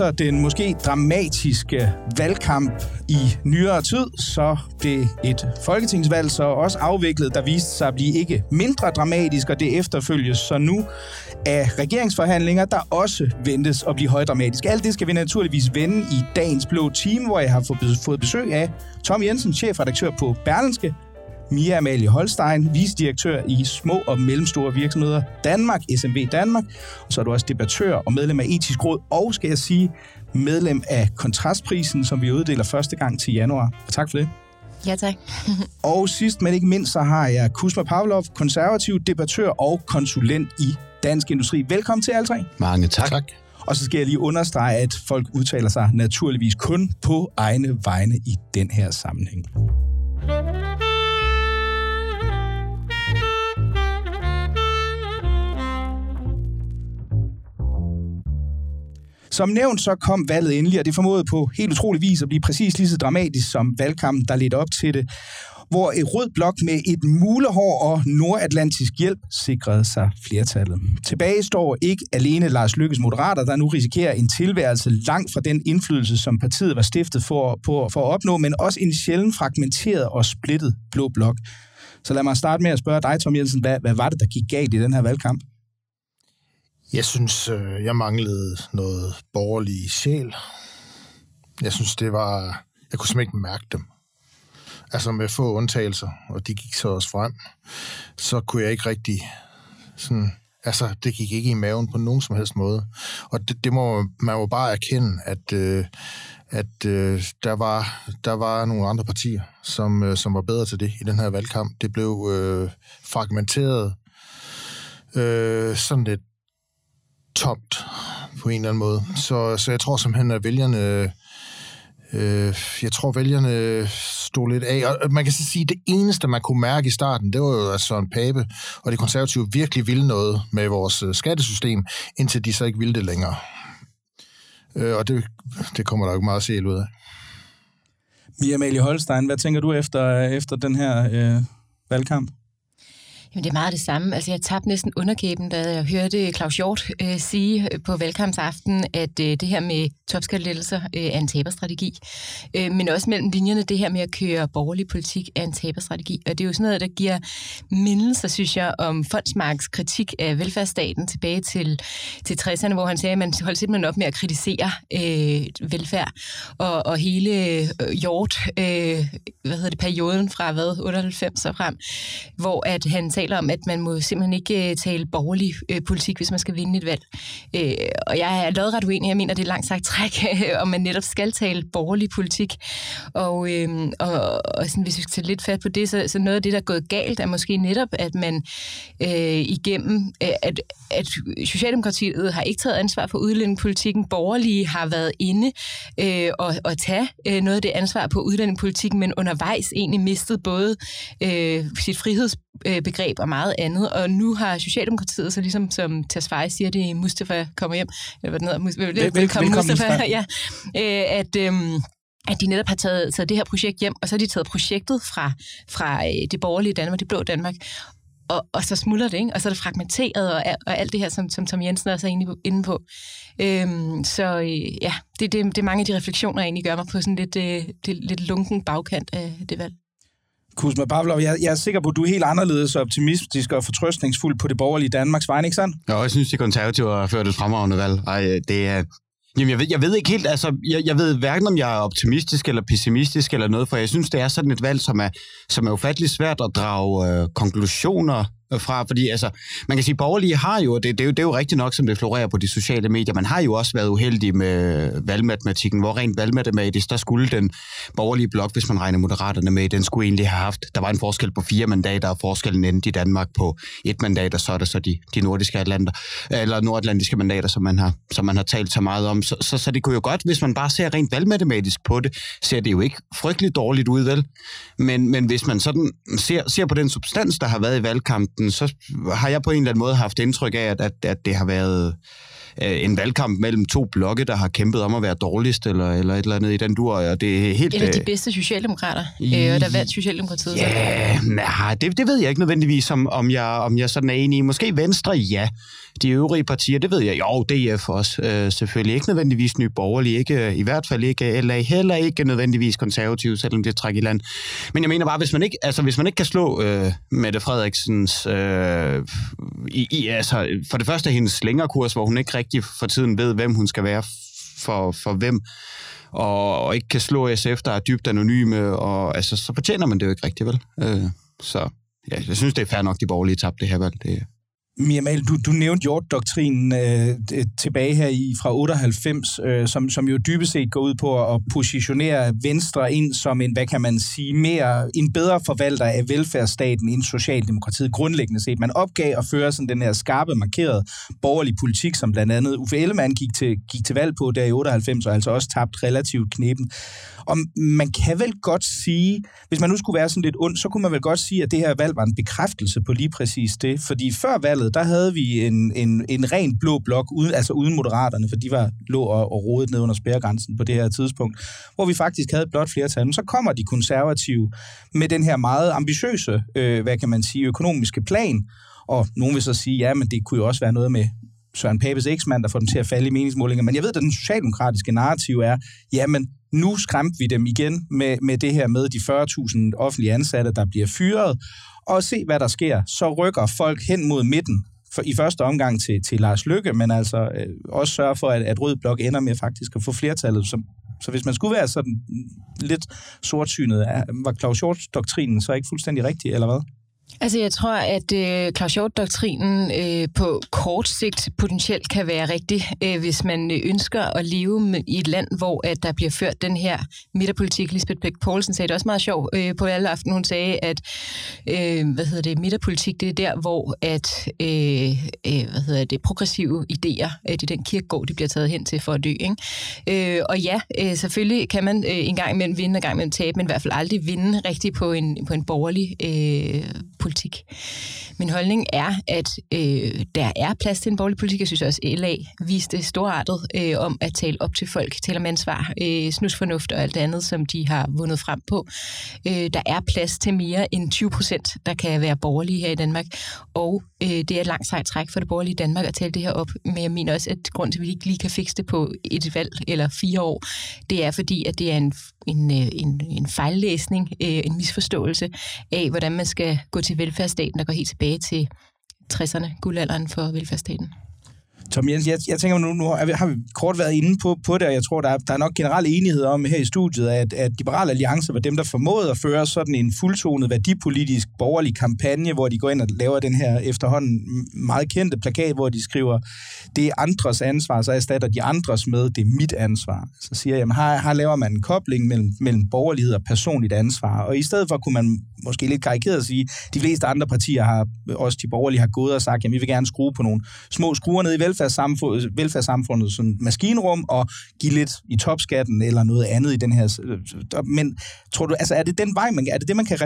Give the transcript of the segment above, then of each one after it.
efter den måske dramatiske valgkamp i nyere tid, så blev et folketingsvalg så også afviklet, der viste sig at blive ikke mindre dramatisk, og det efterfølges så nu af regeringsforhandlinger, der også ventes at blive højdramatiske. Alt det skal vi naturligvis vende i dagens blå time, hvor jeg har fået besøg af Tom Jensen, chefredaktør på Berlinske, Mia Amalie Holstein, vicedirektør i små og mellemstore virksomheder Danmark, SMV Danmark. Og så er du også debattør og medlem af Etisk Råd, og skal jeg sige, medlem af Kontrastprisen, som vi uddeler første gang til januar. Og tak for det. Ja, tak. og sidst, men ikke mindst, så har jeg Kusma Pavlov, konservativ debattør og konsulent i Dansk Industri. Velkommen til alle tre. Mange tak. tak. Og så skal jeg lige understrege, at folk udtaler sig naturligvis kun på egne vegne i den her sammenhæng. Som nævnt, så kom valget endelig, og det formåede på helt utrolig vis at blive præcis lige så dramatisk som valgkampen, der ledte op til det hvor et rød blok med et mulehår og nordatlantisk hjælp sikrede sig flertallet. Tilbage står ikke alene Lars Lykkes Moderater, der nu risikerer en tilværelse langt fra den indflydelse, som partiet var stiftet for, på, for at opnå, men også en sjældent fragmenteret og splittet blå blok. Så lad mig starte med at spørge dig, Tom Jensen, hvad, hvad var det, der gik galt i den her valgkamp? Jeg synes, øh, jeg manglede noget borgerlig sjæl. Jeg synes, det var... Jeg kunne simpelthen ikke mærke dem. Altså med få undtagelser, og de gik så også frem. Så kunne jeg ikke rigtig sådan... Altså, det gik ikke i maven på nogen som helst måde. Og det, det må man må bare erkende, at, øh, at øh, der, var, der var nogle andre partier, som, øh, som var bedre til det i den her valgkamp. Det blev øh, fragmenteret, øh, sådan lidt tomt på en eller anden måde. Så, så jeg tror simpelthen, at vælgerne... Øh, jeg tror, vælgerne stod lidt af. Og man kan så sige, at det eneste, man kunne mærke i starten, det var jo, at Søren Pape og de konservative virkelig ville noget med vores øh, skattesystem, indtil de så ikke ville det længere. Øh, og det, det kommer der jo ikke meget at ud af. Mia Amalie Holstein, hvad tænker du efter, efter den her øh, valgkamp? Jamen, det er meget det samme. Altså, jeg tabte næsten underkæben, da jeg hørte Claus Hjort øh, sige øh, på velkomstaften, at øh, det her med topskattelettelser øh, er en taberstrategi. Øh, men også mellem linjerne, det her med at køre borgerlig politik er en taberstrategi. Og det er jo sådan noget, der giver mindelser, synes jeg, om Fondsmarks kritik af velfærdsstaten tilbage til, til 60'erne, hvor han sagde, at man holdt simpelthen op med at kritisere øh, velfærd. Og, og hele øh, Hjort, øh, hvad hedder det, perioden fra hvad, 98 og frem, hvor at han taler om, at man må simpelthen ikke øh, tale borgerlig øh, politik, hvis man skal vinde et valg. Øh, og jeg er lodret uenig. Jeg mener, det er langt sagt træk, om man netop skal tale borgerlig politik. Og, øh, og, og sådan, hvis vi skal tage lidt fat på det, så, så noget af det, der er gået galt, er måske netop, at man øh, igennem, øh, at, at Socialdemokratiet har ikke taget ansvar for udlændingepolitikken. Borgerlige har været inde øh, og, og tage øh, noget af det ansvar på udlændingepolitikken, men undervejs egentlig mistet både øh, sit frihedsbegreb og meget andet. Og nu har Socialdemokratiet, så ligesom som Tasfaye siger det, Mustafa kommer hjem, eller hvad den hedder, Vel, velkommen, velkommen Mustafa, ja, øh, at... Øh, at de netop har taget, taget det her projekt hjem, og så har de taget projektet fra, fra øh, det borgerlige Danmark, det blå Danmark, og, og så smuldrer det, ikke? og så er det fragmenteret, og, og alt det her, som, som Tom Jensen også er inde på. Øhm, så øh, ja, det, det, det er mange af de refleksioner, jeg egentlig gør mig på sådan lidt, øh, det, lidt lunken bagkant af det valg. Kusma Pavlov, jeg, jeg er sikker på, at du er helt anderledes optimistisk og fortrøstningsfuld på det borgerlige Danmarks vegne, ikke sandt? Ja, jeg synes, de konservative har ført et fremragende valg. Ej, øh, det er... Jamen, jeg ved, jeg ved ikke helt, altså, jeg, jeg ved hverken, om jeg er optimistisk eller pessimistisk eller noget, for jeg synes, det er sådan et valg, som er, som er ufatteligt svært at drage øh, konklusioner fra, fordi altså, man kan sige, borgerlige har jo, det, det, er jo, det er jo rigtigt nok, som det florerer på de sociale medier, man har jo også været uheldig med valgmatematikken, hvor rent valgmatematisk, der skulle den borgerlige blok, hvis man regner moderaterne med, den skulle egentlig have haft, der var en forskel på fire mandater, og forskellen endte i Danmark på et mandat, og så er der så de, de nordiske atlanter, eller nordatlantiske mandater, som man har, som man har talt så meget om. Så, så, så det kunne jo godt, hvis man bare ser rent valgmatematisk på det, ser det jo ikke frygteligt dårligt ud, vel? Men, men hvis man sådan ser, ser på den substans, der har været i valgkampen, så har jeg på en eller anden måde haft indtryk af, at, at, at det har været øh, en valgkamp mellem to blokke, der har kæmpet om at være dårligst, eller, eller et eller andet i den dur, og det er helt... Af de bedste socialdemokrater, øh, og der vandt Socialdemokratiet. Ja, nej, det, det ved jeg ikke nødvendigvis, om, om, jeg, om jeg sådan er enig i. Måske Venstre, ja. De øvrige partier, det ved jeg. Jo, DF også øh, selvfølgelig. Ikke nødvendigvis Nye Borgerlige, ikke, i hvert fald ikke LA, heller ikke nødvendigvis konservative, selvom det trækker i land. Men jeg mener bare, hvis man ikke, altså, hvis man ikke kan slå øh, Mette Frederiksens... Øh, i, i, altså, for det første hendes slængerkurs, hvor hun ikke rigtig for tiden ved, hvem hun skal være for, for hvem, og, og ikke kan slå SF, der er dybt anonyme, og altså, så fortjener man det jo ikke rigtigt, vel? Øh, så ja, jeg synes, det er fair nok, de borgerlige tabte det her valg. Det, Mal, du, du nævnte Hjort-doktrinen øh, tilbage her i fra 98, øh, som, som jo dybest set går ud på at positionere Venstre ind som en, hvad kan man sige, mere, en bedre forvalter af velfærdsstaten end Socialdemokratiet grundlæggende set. Man opgav at føre sådan den her skarpe, markerede borgerlig politik, som blandt andet Uffe Ellemann gik til, gik til valg på der i 98, og altså også tabt relativt knepen. Og man kan vel godt sige, hvis man nu skulle være sådan lidt ond, så kunne man vel godt sige, at det her valg var en bekræftelse på lige præcis det. Fordi før valget, der havde vi en, en, en ren blå blok, uden, altså uden moderaterne, for de var lå og, og rodet ned under spærregrænsen på det her tidspunkt, hvor vi faktisk havde et blot flertal. Men så kommer de konservative med den her meget ambitiøse, øh, hvad kan man sige, økonomiske plan, og nogen vil så sige, ja, men det kunne jo også være noget med Søren Papes eksmand, der får dem til at falde i meningsmålinger. Men jeg ved, at den socialdemokratiske narrativ er, jamen, nu skræmte vi dem igen med, med det her med de 40.000 offentlige ansatte, der bliver fyret, og se, hvad der sker. Så rykker folk hen mod midten, for, i første omgang til, til Lars Lykke, men altså øh, også sørge for, at, at Rød Blok ender med faktisk at få flertallet. Så, så hvis man skulle være sådan lidt sortsynet, var Claus Hjort-doktrinen så ikke fuldstændig rigtig, eller hvad? Altså, jeg tror, at øh, Claus Hjort-doktrinen øh, på kort sigt potentielt kan være rigtig, øh, hvis man øh, ønsker at leve med, i et land, hvor at der bliver ført den her midterpolitik. Lisbeth Bæk Poulsen sagde det også meget sjovt øh, på alle aften. Hun sagde, at øh, hvad hedder det, midterpolitik, det er der, hvor at, øh, øh, hvad hedder det, progressive idéer, øh, det er den kirkegård, de bliver taget hen til for at dø. Ikke? Øh, og ja, øh, selvfølgelig kan man øh, en gang imellem vinde, en gang imellem tabe, men i hvert fald aldrig vinde rigtigt på en, på en borgerlig øh, politik. Min holdning er, at øh, der er plads til en borgerlig politik. Jeg synes også, at LA viste storartet øh, om at tale op til folk, tale om ansvar, øh, snusfornuft og alt andet, som de har vundet frem på. Øh, der er plads til mere end 20 procent, der kan være borgerlige her i Danmark, og øh, det er et langt sejt træk for det borgerlige Danmark at tale det her op. Men jeg mener også, at grund til, at vi ikke lige kan fikse det på et valg eller fire år, det er fordi, at det er en, en, øh, en, en fejllæsning, øh, en misforståelse af, hvordan man skal gå til velfærdsstaten, der går helt tilbage til 60'erne, guldalderen for velfærdsstaten. Tom Jens, jeg, jeg tænker nu, nu har vi kort været inde på, på det, og jeg tror, der er, der er nok generel enighed om her i studiet, at, at Liberal Alliance var dem, der formåede at føre sådan en fuldtonet værdipolitisk borgerlig kampagne, hvor de går ind og laver den her efterhånden meget kendte plakat, hvor de skriver, det er andres ansvar, så erstatter de andres med, det er mit ansvar. Så siger jeg, her, her laver man en kobling mellem, mellem borgerlighed og personligt ansvar, og i stedet for kunne man måske lidt karikeret sige, de fleste andre partier har, også de borgerlige har gået og sagt, jamen vi vil gerne skrue på nogle små skruer ned i velfærdssamfundet, velfærdssamfundet som maskinrum og give lidt i topskatten eller noget andet i den her. Øh, men tror du, altså er det den vej, man, er det det, man kan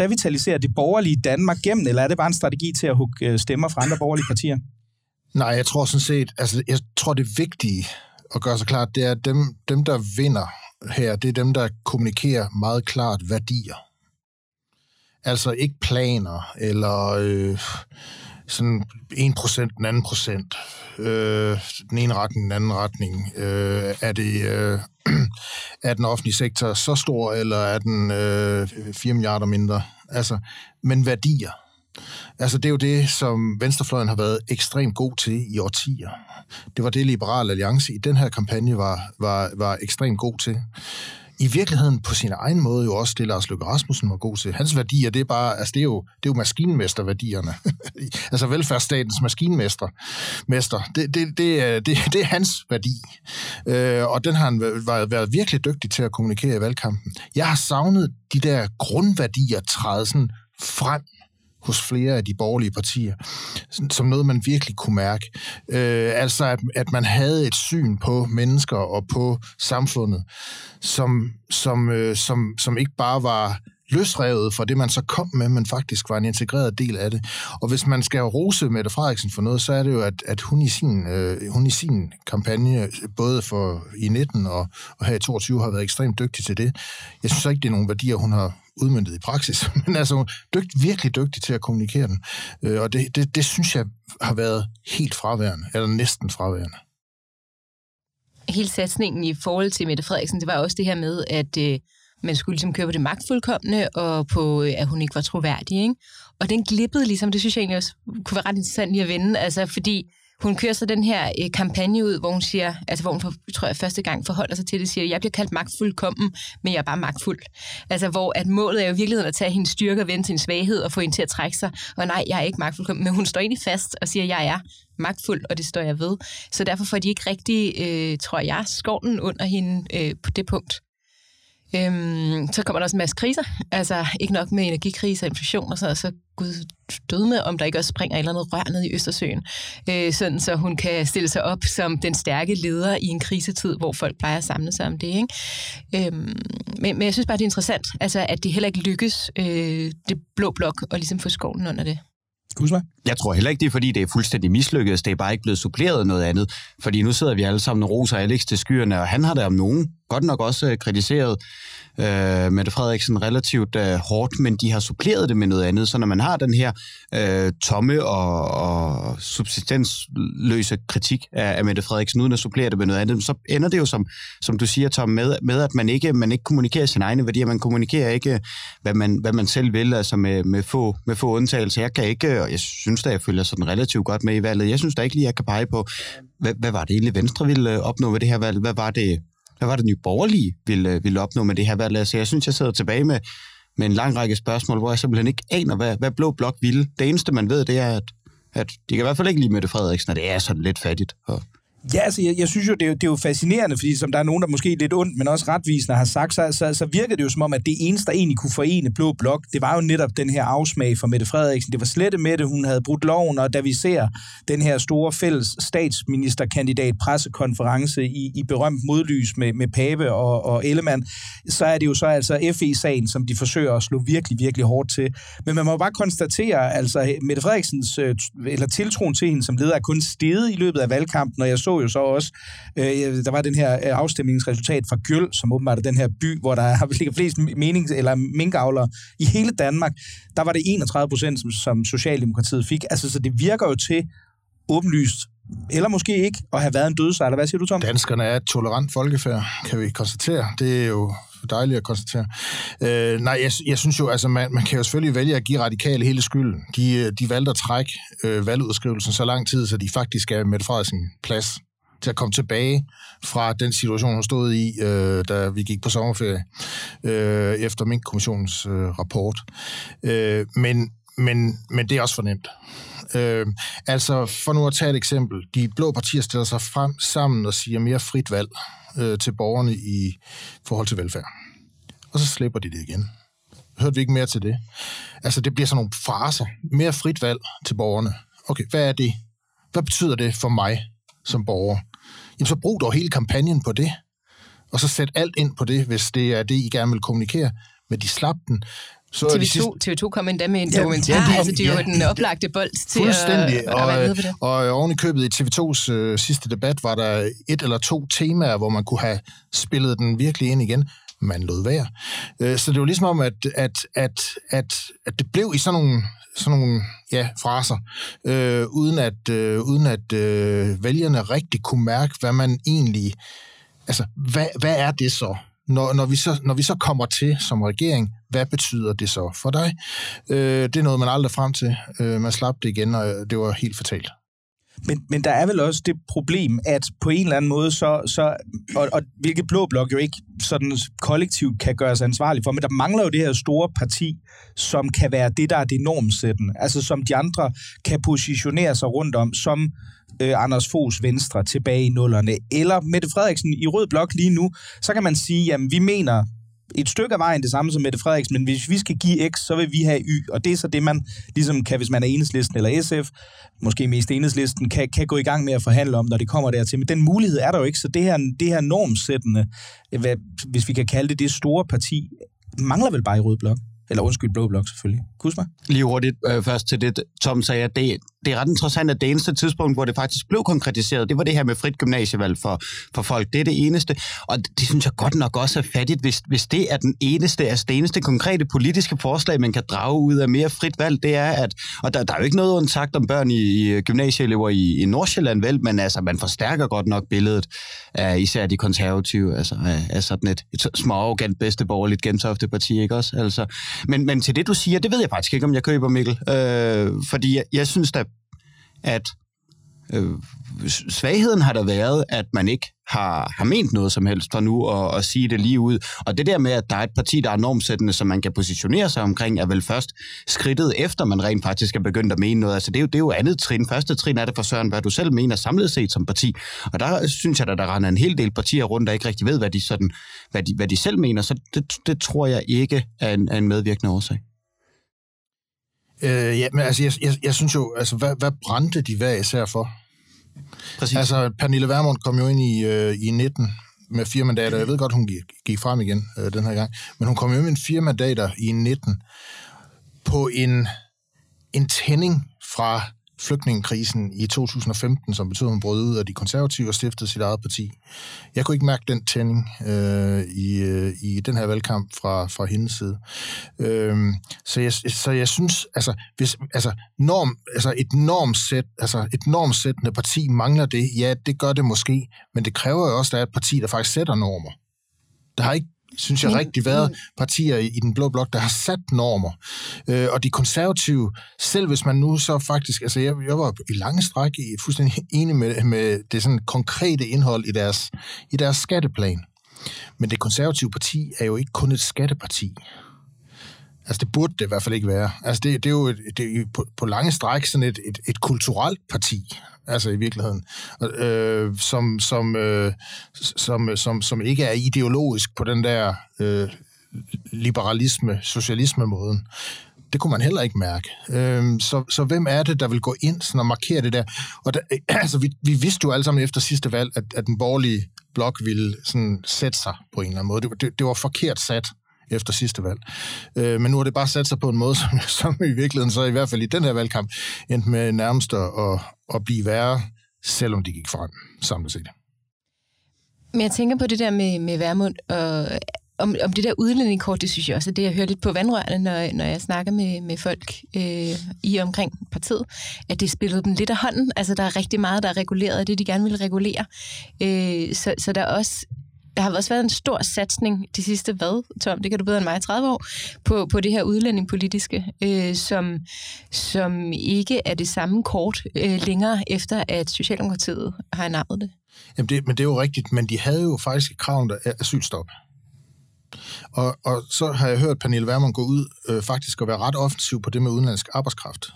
revitalisere det borgerlige Danmark gennem, eller er det bare en strategi til at hugge øh, stemmer fra andre borgerlige partier? Nej, jeg tror sådan set, altså jeg tror det vigtige at gøre sig klart, det er dem, dem der vinder her, det er dem, der kommunikerer meget klart værdier. Altså ikke planer, eller øh, sådan 1% den anden procent, øh, den ene retning, den anden retning. Øh, er det øh, er den offentlige sektor så stor, eller er den øh, 4 milliarder mindre? Altså, men værdier. Altså, det er jo det, som Venstrefløjen har været ekstremt god til i årtier. Det var det, Liberal Alliance i den her kampagne var, var, var ekstremt god til i virkeligheden på sin egen måde jo også det, Lars Løkke Rasmussen var god til. Hans værdier, det er bare, altså det er jo, det er jo maskinmesterværdierne. altså velfærdsstatens maskinmester. Mester. Det, det, det, er, det, det er hans værdi. Øh, og den har han været, været virkelig dygtig til at kommunikere i valgkampen. Jeg har savnet de der grundværdier træde sådan frem hos flere af de borgerlige partier, som noget, man virkelig kunne mærke. Øh, altså, at, at man havde et syn på mennesker og på samfundet, som, som, øh, som, som ikke bare var løsrevet fra det, man så kom med, men faktisk var en integreret del af det. Og hvis man skal rose Mette Frederiksen for noget, så er det jo, at, at hun, i sin, øh, hun i sin kampagne, både for i 19 og, og her i 22, har været ekstremt dygtig til det. Jeg synes ikke, det er nogen værdier, hun har udmyndtet i praksis, men altså dygt, virkelig dygtig til at kommunikere den. Øh, og det, det, det synes jeg har været helt fraværende, eller næsten fraværende. Hele satsningen i forhold til Mette Frederiksen, det var også det her med, at øh, man skulle ligesom køre på det magtfuldkommende, og på, øh, at hun ikke var troværdig. Ikke? Og den glippede ligesom, det synes jeg egentlig også kunne være ret interessant lige at vende, altså fordi hun kører så den her øh, kampagne ud, hvor hun siger, altså hvor hun for, tror jeg første gang forholder sig til det, siger, jeg bliver kaldt magtfuldkommen, men jeg er bare magtfuld. Altså hvor at målet er jo i virkeligheden at tage hendes styrke og vende til hendes svaghed og få hende til at trække sig. Og nej, jeg er ikke magtfuldkommen, men hun står egentlig fast og siger, jeg er magtfuld, og det står jeg ved. Så derfor får de ikke rigtig, øh, tror jeg, skovlen under hende øh, på det punkt. Øhm, så kommer der også en masse kriser. Altså ikke nok med energikriser, inflation og sådan så gud død med, om der ikke også springer et eller andet rør ned i Østersøen. Øh, sådan så hun kan stille sig op som den stærke leder i en krisetid, hvor folk plejer at samle sig om det. Ikke? Øhm, men, men jeg synes bare, det er interessant, altså, at det heller ikke lykkes, øh, det blå blok, at ligesom få skoven under det. Kusma? Jeg tror heller ikke, det er, fordi det er fuldstændig mislykket. Det er bare ikke blevet suppleret noget andet. Fordi nu sidder vi alle sammen og roser Alex til skyerne, og han har da om nogen godt nok også øh, kritiseret øh, Mette Frederiksen relativt øh, hårdt, men de har suppleret det med noget andet. Så når man har den her øh, tomme og, og subsistensløse kritik af, af Mette Frederiksen, uden at supplere det med noget andet, så ender det jo, som, som du siger, Tom, med, med at man ikke, man ikke kommunikerer sine egne værdier. Man kommunikerer ikke, hvad man, hvad man selv vil, altså med, med, få, med få undtagelser. Jeg kan ikke, og jeg synes da, jeg følger sådan relativt godt med i valget. Jeg synes da ikke lige, jeg kan pege på, hvad, hvad var det egentlig, Venstre ville øh, opnå ved det her valg? Hvad var det, hvad var det nye borgerlige ville, øh, ville opnå med det her valg? Altså, jeg synes, jeg sidder tilbage med, med en lang række spørgsmål, hvor jeg simpelthen ikke aner, hvad, hvad Blå Blok ville. Det eneste, man ved, det er, at, at de kan i hvert fald ikke lide Mette Frederiksen, og det er sådan lidt fattigt. Og Ja, altså, jeg, jeg synes jo, det er, det er jo fascinerende, fordi som der er nogen, der måske lidt ondt, men også retvisende har sagt, så, så, så virker det jo som om, at det eneste, der egentlig kunne forene Blå Blok, det var jo netop den her afsmag for Mette Frederiksen. Det var slette Mette, hun havde brudt loven, og da vi ser den her store fælles statsministerkandidat pressekonference i, i berømt modlys med, med Pape og, og Ellemann, så er det jo så altså FE-sagen, som de forsøger at slå virkelig, virkelig hårdt til. Men man må bare konstatere, altså Mette Frederiksens, øh, eller tiltroen til hende som leder, er kun steget i løbet af valgkampen, og jeg så jo så også, øh, der var den her øh, afstemningsresultat fra Gjøl, som åbenbart er den her by, hvor der ligger flest menings- eller minkavlere i hele Danmark. Der var det 31 procent, som, som Socialdemokratiet fik. Altså, så det virker jo til åbenlyst eller måske ikke, at have været en dødsejler. Hvad siger du, Tom? Danskerne er et tolerant folkefærd, kan vi konstatere. Det er jo dejligt at konstatere. Øh, nej, jeg, jeg synes jo, altså man, man kan jo selvfølgelig vælge at give radikale hele skylden. De, øh, de valgte at trække øh, valgudskrivelsen så lang tid, så de faktisk er med Frederiksen plads til at komme tilbage fra den situation, hun stod i, øh, da vi gik på sommerferie, øh, efter Mink-kommissionens øh, rapport. Øh, men, men, men det er også fornemt. Øh, altså, for nu at tage et eksempel. De blå partier stiller sig frem sammen og siger mere frit valg øh, til borgerne i forhold til velfærd. Og så slipper de det igen. Hørte vi ikke mere til det? Altså, det bliver sådan nogle fraser. Mere frit valg til borgerne. Okay, hvad er det? Hvad betyder det for mig som borger? Jamen, så brug dog hele kampagnen på det. Og så sæt alt ind på det, hvis det er det, I gerne vil kommunikere. Men de slap den. Så TV2, sidste... TV2 kom endda med en dokumentar, ja, de, altså det er jo ja, den oplagte bold til fuldstændig. at, at være med på det. Og, og oven i købet i TV2's øh, sidste debat var der et eller to temaer, hvor man kunne have spillet den virkelig ind igen. Man lod være. Øh, så det var ligesom om, at, at, at, at, at det blev i sådan nogle, sådan nogle ja, fraser, øh, uden at, øh, uden at øh, vælgerne rigtig kunne mærke, hvad man egentlig... Altså, hvad, hvad er det så? Når, når, vi så, når vi så kommer til som regering, hvad betyder det så for dig? Øh, det er noget, man aldrig frem til. Øh, man slap det igen, og øh, det var helt fortalt. Men, men der er vel også det problem, at på en eller anden måde, så, så og, og hvilket Blå Blok jo ikke sådan kollektivt kan gøres ansvarlig for, men der mangler jo det her store parti, som kan være det, der er det normsættende. Altså som de andre kan positionere sig rundt om, som øh, Anders Fos Venstre tilbage i nullerne, eller Mette Frederiksen i Rød Blok lige nu, så kan man sige, jamen vi mener et stykke af vejen det samme som Mette Frederiksen, men hvis vi skal give X, så vil vi have Y, og det er så det, man ligesom kan, hvis man er enhedslisten eller SF, måske mest enhedslisten, kan, kan gå i gang med at forhandle om, når det kommer dertil. Men den mulighed er der jo ikke, så det her, det her normsættende, hvad, hvis vi kan kalde det det store parti, mangler vel bare i Rød Blok. Eller undskyld, Blå Blok selvfølgelig. Kusma? Lige hurtigt øh, først til det, Tom sagde, at det, det er ret interessant, at det eneste tidspunkt, hvor det faktisk blev konkretiseret, det var det her med frit gymnasievalg for, for folk. Det er det eneste. Og det, synes jeg godt nok også er fattigt, hvis, hvis det er den eneste, altså det eneste konkrete politiske forslag, man kan drage ud af mere frit valg, det er, at, og der, der er jo ikke noget sagt om børn i, i gymnasieelever i, i Nordsjælland, vel, men altså, man forstærker godt nok billedet af især de konservative, altså af, af sådan et, et småarrogant bedsteborgerligt gentofte parti, ikke også? Altså, men, men til det, du siger, det ved jeg faktisk ikke, om jeg køber, Mikkel. Øh, fordi jeg, jeg synes da, at øh, svagheden har der været, at man ikke har, har ment noget som helst for nu og, at sige det lige ud. Og det der med, at der er et parti, der er normsættende, som man kan positionere sig omkring, er vel først skridtet efter, man rent faktisk er begyndt at mene noget. Altså det er jo, det er jo andet trin. Første trin er det for Søren, hvad du selv mener samlet set som parti. Og der synes jeg, at der render en hel del partier rundt, der ikke rigtig ved, hvad de, sådan, hvad de, hvad de selv mener. Så det, det tror jeg ikke er en, er en medvirkende årsag. Øh, ja, men altså, jeg, jeg, jeg synes jo, altså, hvad, hvad brændte de hver især for? Præcis. Altså, Pernille Vermund kom jo ind i, øh, i 19 med fire mandater. Jeg ved godt, hun gik, gik frem igen øh, den her gang. Men hun kom jo med fire mandater i 19 på en, en tænding fra flygtningekrisen i 2015, som betød, at hun brød ud af de konservative og stiftede sit eget parti. Jeg kunne ikke mærke den tænding øh, i, øh, i den her valgkamp fra, fra hendes side. Øh, så, jeg, så jeg synes, altså, hvis, altså, norm, altså et normsæt, altså et normsættende parti mangler det, ja, det gør det måske, men det kræver jo også, at der er et parti, der faktisk sætter normer. Der har ikke synes jeg, men, rigtig været partier i, i den blå blok, der har sat normer. Øh, og de konservative, selv hvis man nu så faktisk, altså jeg, jeg var i lange stræk i, fuldstændig enig med, med det sådan konkrete indhold i deres, i deres skatteplan. Men det konservative parti er jo ikke kun et skatteparti. Altså, det burde det i hvert fald ikke være. Altså, det, det er jo et, det er på, på lange stræk sådan et, et, et kulturelt parti altså i virkeligheden, øh, som, som, øh, som, som, som ikke er ideologisk på den der øh, liberalisme, socialisme-måden. Det kunne man heller ikke mærke. Øh, så, så hvem er det, der vil gå ind sådan og markere det der? Og der, altså, vi, vi vidste jo alle sammen efter sidste valg, at, at den borgerlige blok ville sådan sætte sig på en eller anden måde. Det, det, det var forkert sat efter sidste valg. Øh, men nu har det bare sat sig på en måde, som, som i virkeligheden så i hvert fald i den her valgkamp endte med nærmest at, at blive værre, selvom de gik frem samlet set. Men jeg tænker på det der med, med Værmund, og om, om det der udlændingekort, det synes jeg også, er det jeg hører lidt på vandrørene, når, når jeg snakker med, med folk øh, i omkring partiet, at det spillede dem lidt af hånden. Altså, der er rigtig meget, der er reguleret af det, de gerne vil regulere. Øh, så, så der er også der har også været en stor satsning de sidste, hvad, Tom, det kan du bedre end mig, 30 år, på, på det her udlændingepolitiske, øh, som, som ikke er det samme kort øh, længere efter, at Socialdemokratiet har navnet det. Jamen det. Men det er jo rigtigt, men de havde jo faktisk et krav om asylstop. Og, og så har jeg hørt Pernille Vermund gå ud øh, faktisk og være ret offensiv på det med udenlandsk arbejdskraft,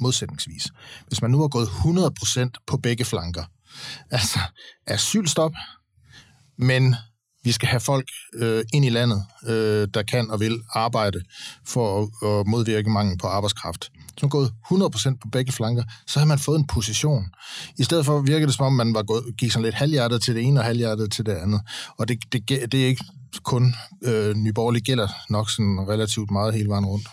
modsætningsvis. Hvis man nu har gået 100% på begge flanker, altså asylstop, men vi skal have folk øh, ind i landet, øh, der kan og vil arbejde for at, at modvirke mangel på arbejdskraft. Som man gået 100% på begge flanker, så har man fået en position. I stedet for virker det som om, man var gået, gik sådan lidt halvhjertet til det ene og halvhjertet til det andet. Og det, det, det er ikke kun øh, Nyborgerlig gælder nok sådan relativt meget hele vejen rundt.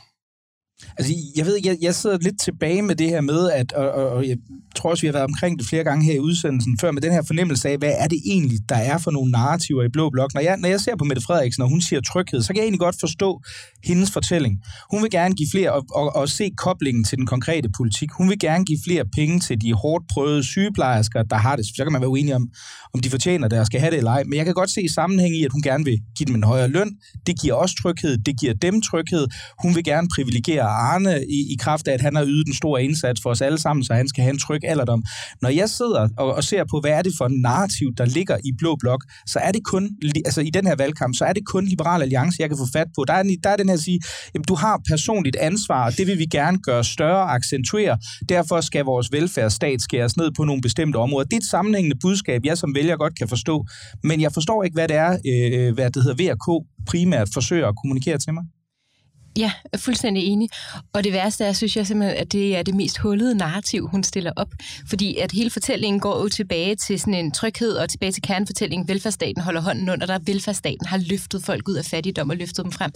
Altså, jeg ved, jeg, jeg sidder lidt tilbage med det her med, at, og, og, og jeg tror også, vi har været omkring det flere gange her i udsendelsen før, med den her fornemmelse af, hvad er det egentlig, der er for nogle narrativer i Blå Blok. Når jeg, når jeg ser på Mette Frederiksen, og hun siger tryghed, så kan jeg egentlig godt forstå hendes fortælling. Hun vil gerne give flere, og, og, og se koblingen til den konkrete politik. Hun vil gerne give flere penge til de hårdt prøvede sygeplejersker, der har det. Så kan man være uenig om, om de fortjener det og skal have det eller ej. Men jeg kan godt se sammenhæng i, at hun gerne vil give dem en højere løn. Det giver også tryghed. Det giver dem tryghed. Hun vil gerne privilegere Arne i, i kraft af, at han har ydet en stor indsats for os alle sammen, så han skal have en tryg alderdom. Når jeg sidder og, og ser på, hvad er det for en narrativ, der ligger i Blå Blok, så er det kun, altså i den her valgkamp, så er det kun Liberal Alliance, jeg kan få fat på. Der er, der er den her at sige, jamen, du har personligt ansvar, og det vil vi gerne gøre større og accentuere. Derfor skal vores velfærdsstat skæres ned på nogle bestemte områder. Det er et sammenhængende budskab, jeg som vælger godt kan forstå. Men jeg forstår ikke, hvad det er, øh, øh hvad det hedder VRK primært forsøger at kommunikere til mig. Ja, jeg er fuldstændig enig. Og det værste er, synes jeg simpelthen, at det er det mest hullede narrativ, hun stiller op. Fordi at hele fortællingen går jo tilbage til sådan en tryghed og tilbage til kernefortællingen. Velfærdsstaten holder hånden under dig. Velfærdsstaten har løftet folk ud af fattigdom og løftet dem frem.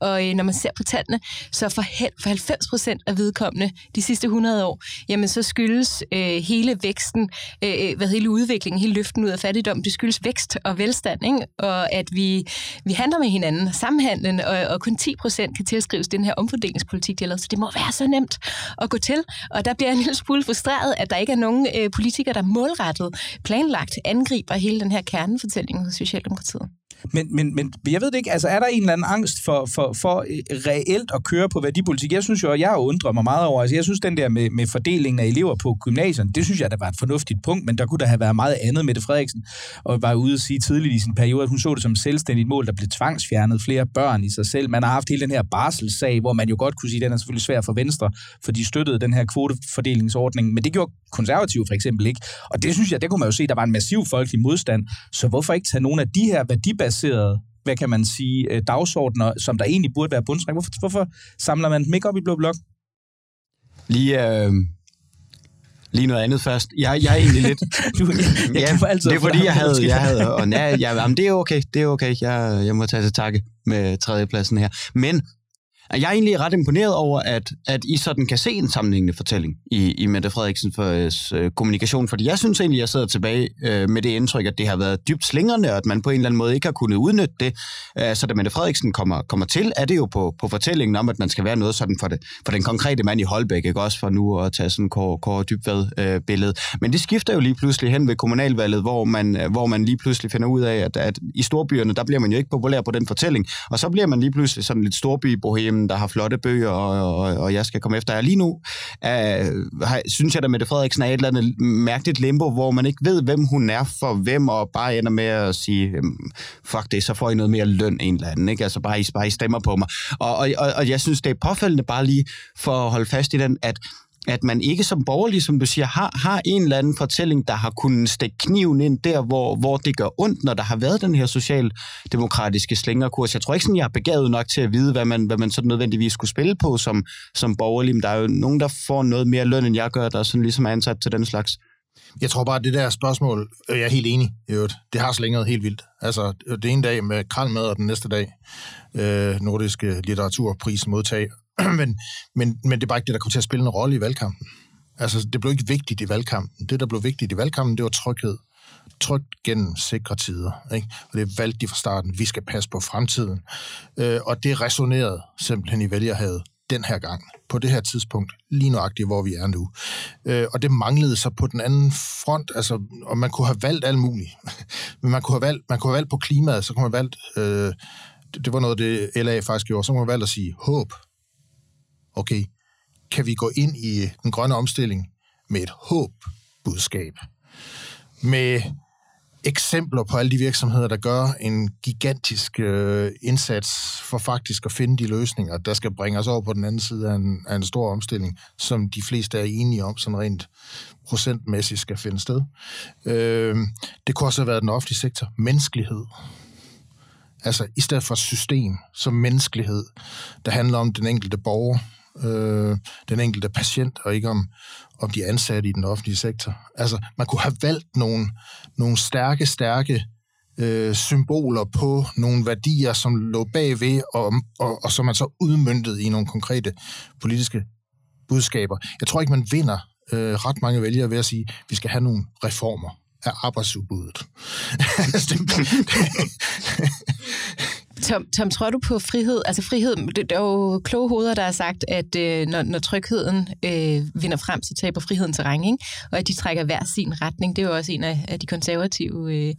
Og øh, når man ser på tallene, så for, for 90 procent af vedkommende de sidste 100 år, jamen så skyldes øh, hele væksten, øh, øh, hvad hele udviklingen, hele løften ud af fattigdom, det skyldes vækst og velstand, ikke? og at vi, vi handler med hinanden, samhandlen, og, og kun 10 procent kan til tilskrives den her omfordelingspolitik, de har lavet. Så det må være så nemt at gå til. Og der bliver jeg en lille smule frustreret, at der ikke er nogen øh, politikere, der målrettet planlagt angriber hele den her kernefortælling hos Socialdemokratiet. Men, men, men jeg ved det ikke, altså er der en eller anden angst for, for, for øh, reelt at køre på værdipolitik? Jeg synes jo, jeg undrer mig meget over, altså jeg synes den der med, med fordelingen af elever på gymnasierne, det synes jeg, der var et fornuftigt punkt, men der kunne der have været meget andet. med det Frederiksen og var ude at sige tidligt i sin periode, at hun så det som selvstændigt mål, der blev tvangsfjernet flere børn i sig selv. Man har haft hele den her barselssag, hvor man jo godt kunne sige, at den er selvfølgelig svær for Venstre, for de støttede den her kvotefordelingsordning, men det gjorde konservative for eksempel ikke. Og det synes jeg, der kunne man jo se, der var en massiv folkelig modstand. Så hvorfor ikke tage nogle af de her værdibaserede hvad kan man sige, øh, dagsordner, som der egentlig burde være bundstræk. Hvorfor, hvorfor samler man dem ikke op i Blå Blok? Lige, øh, lige noget andet først. Jeg, jeg er egentlig lidt... du, jeg, jeg ja, altid det er fordi, jeg havde... Jeg havde og, ja, ja, jamen, det er okay, det er okay. Jeg, jeg må tage til takke med tredjepladsen her. Men jeg er egentlig ret imponeret over, at, at I sådan kan se en sammenhængende fortælling i, i Mette Frederiksen for øh, kommunikation, fordi jeg synes egentlig, jeg sidder tilbage øh, med det indtryk, at det har været dybt slingrende, og at man på en eller anden måde ikke har kunnet udnytte det. Øh, så da Mette Frederiksen kommer, kommer til, er det jo på, på fortællingen om, at man skal være noget sådan for, det, for den konkrete mand i Holbæk, ikke også for nu at tage sådan Kåre, Kåre Dybvad øh, billede. Men det skifter jo lige pludselig hen ved kommunalvalget, hvor man, øh, hvor man lige pludselig finder ud af, at, at i storbyerne, der bliver man jo ikke populær på den fortælling, og så bliver man lige pludselig sådan lidt storby bohem der har flotte bøger, og, og, og jeg skal komme efter jer. Lige nu uh, har, synes jeg, at Mette Frederiksen er et eller andet mærkeligt limbo, hvor man ikke ved, hvem hun er for hvem, og bare ender med at sige, øhm, fuck det, så får I noget mere løn en eller anden. Ikke? Altså bare I, bare I stemmer på mig. Og, og, og, og jeg synes, det er påfældende bare lige for at holde fast i den, at at man ikke som borgerlig, som du siger, har, har en eller anden fortælling, der har kunnet stikke kniven ind der, hvor, hvor det gør ondt, når der har været den her socialdemokratiske slængerkurs. Jeg tror ikke sådan, jeg er begavet nok til at vide, hvad man, hvad man sådan nødvendigvis skulle spille på som, som borgerlig, men der er jo nogen, der får noget mere løn, end jeg gør, der er sådan ligesom er ansat til den slags. Jeg tror bare, at det der spørgsmål, øh, jeg er helt enig i øvrigt, det har slængeret helt vildt. Altså, øh, det ene dag med kralmad, og den næste dag øh, nordiske litteraturpris modtag. men, men, men det er bare ikke det, der kommer til at spille en rolle i valgkampen. Altså, det blev ikke vigtigt i valgkampen. Det, der blev vigtigt i valgkampen, det var tryghed. Trygt gennem sikre tider. Ikke? Og det valgte de fra starten. Vi skal passe på fremtiden. Øh, og det resonerede simpelthen i vælgerhavet den her gang, på det her tidspunkt, lige nøjagtigt, hvor vi er nu. Øh, og det manglede så på den anden front, altså, og man kunne have valgt alt muligt. Men man kunne have valgt, man kunne have valgt på klimaet, så kunne man have valgt, øh, det, det var noget, det LA faktisk gjorde, så kunne man have valgt at sige håb okay, kan vi gå ind i den grønne omstilling med et håb-budskab? Med eksempler på alle de virksomheder, der gør en gigantisk øh, indsats for faktisk at finde de løsninger, der skal bringe os over på den anden side af en, af en stor omstilling, som de fleste er enige om, sådan rent procentmæssigt skal finde sted. Øh, det kunne også have været den offentlige sektor. Menneskelighed. Altså, i stedet for system, som menneskelighed, der handler om den enkelte borger, øh, den enkelte patient, og ikke om, om de ansatte i den offentlige sektor. Altså, man kunne have valgt nogle, nogle stærke, stærke øh, symboler på nogle værdier, som lå bagved, og, og, og som man så udmyndtede i nogle konkrete politiske budskaber. Jeg tror ikke, man vinder øh, ret mange vælgere ved at sige, at vi skal have nogle reformer af arbejdsudbuddet. Altså, Tom, Tom, tror du på frihed? Altså frihed, det, der er jo kloge hoveder, der har sagt, at øh, når, når trygheden øh, vinder frem, så taber friheden terræn, ikke? og at de trækker hver sin retning. Det er jo også en af, af de konservative øh,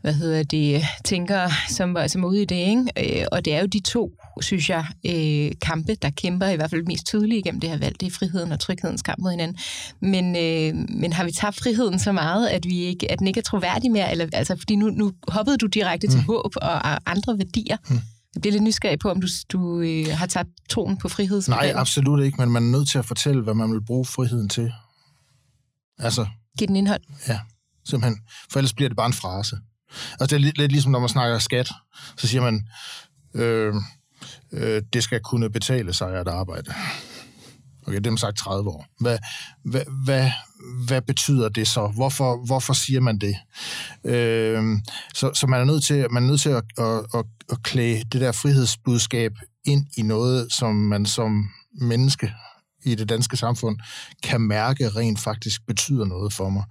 hvad hedder det, tænkere, som, som er ude i det. Ikke? Øh, og det er jo de to, synes jeg, øh, kampe, der kæmper i hvert fald mest tydeligt igennem det her valg. Det er friheden og tryghedens kamp mod hinanden. Men, øh, men har vi tabt friheden så meget, at, vi ikke, at den ikke er troværdig mere? Eller, altså, fordi nu, nu hoppede du direkte mm. til håb og andre værdier. Mm. Jeg bliver lidt nysgerrig på, om du, du øh, har tabt troen på frihed. Nej, absolut ikke, men man er nødt til at fortælle, hvad man vil bruge friheden til. Altså... Giv den indhold. Ja, simpelthen. For ellers bliver det bare en frase. Altså, det er lidt, lidt ligesom, når man snakker skat. Så siger man, øh, øh, det skal kunne betale sig at arbejde. Okay, det har man sagt 30 år. Hvad, hvad, hvad, hvad betyder det så? Hvorfor, hvorfor siger man det? Øh, så, så man er nødt til, man er nødt til at, at, at, at klæde det der frihedsbudskab ind i noget, som man som menneske i det danske samfund, kan mærke rent faktisk betyder noget for mig.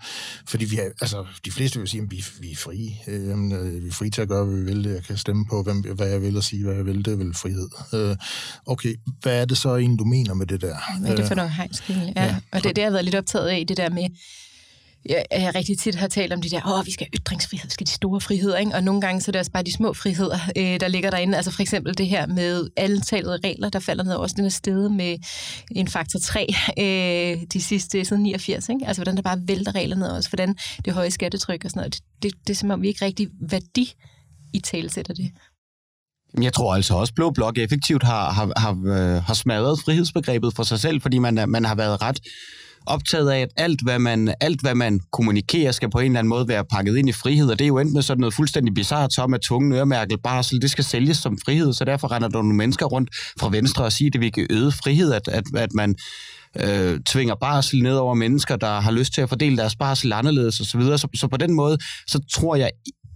Fordi vi er, altså, de fleste vil sige, at vi, vi er frie. Øh, vi er frie til at gøre, hvad vi vil. Jeg kan stemme på, hvem, hvad jeg vil, og sige, hvad jeg vil. Det er vel frihed. Øh, okay, hvad er det så egentlig, du mener med det der? Hvad er det for noget hegnskilde? Ja. ja. Og det, det har jeg været lidt optaget af, det der med, jeg, jeg rigtig tit har talt om de der, åh, vi skal have ytringsfrihed, vi skal de store friheder, ikke? og nogle gange så er det også bare de små friheder, øh, der ligger derinde. Altså for eksempel det her med antallet regler, der falder ned også den er sted med en faktor 3 øh, de sidste siden 89. Ikke? Altså hvordan der bare vælter regler ned også, hvordan det høje skattetryk og sådan noget. Det, det, det er som om, vi ikke rigtig værdi i talsætter det. Jeg tror altså også, at Blå Blok effektivt har, har, har, øh, har smadret frihedsbegrebet for sig selv, fordi man, man har været ret optaget af, at alt hvad, man, alt, hvad man kommunikerer, skal på en eller anden måde være pakket ind i frihed, og det er jo enten med sådan noget fuldstændig bizarrt som, at tvungen øremærket barsel, det skal sælges som frihed, så derfor render der nogle mennesker rundt fra venstre og siger, at det vil give øget frihed, at, at, at man øh, tvinger barsel ned over mennesker, der har lyst til at fordele deres barsel anderledes osv. Så, videre. så, så på den måde, så tror jeg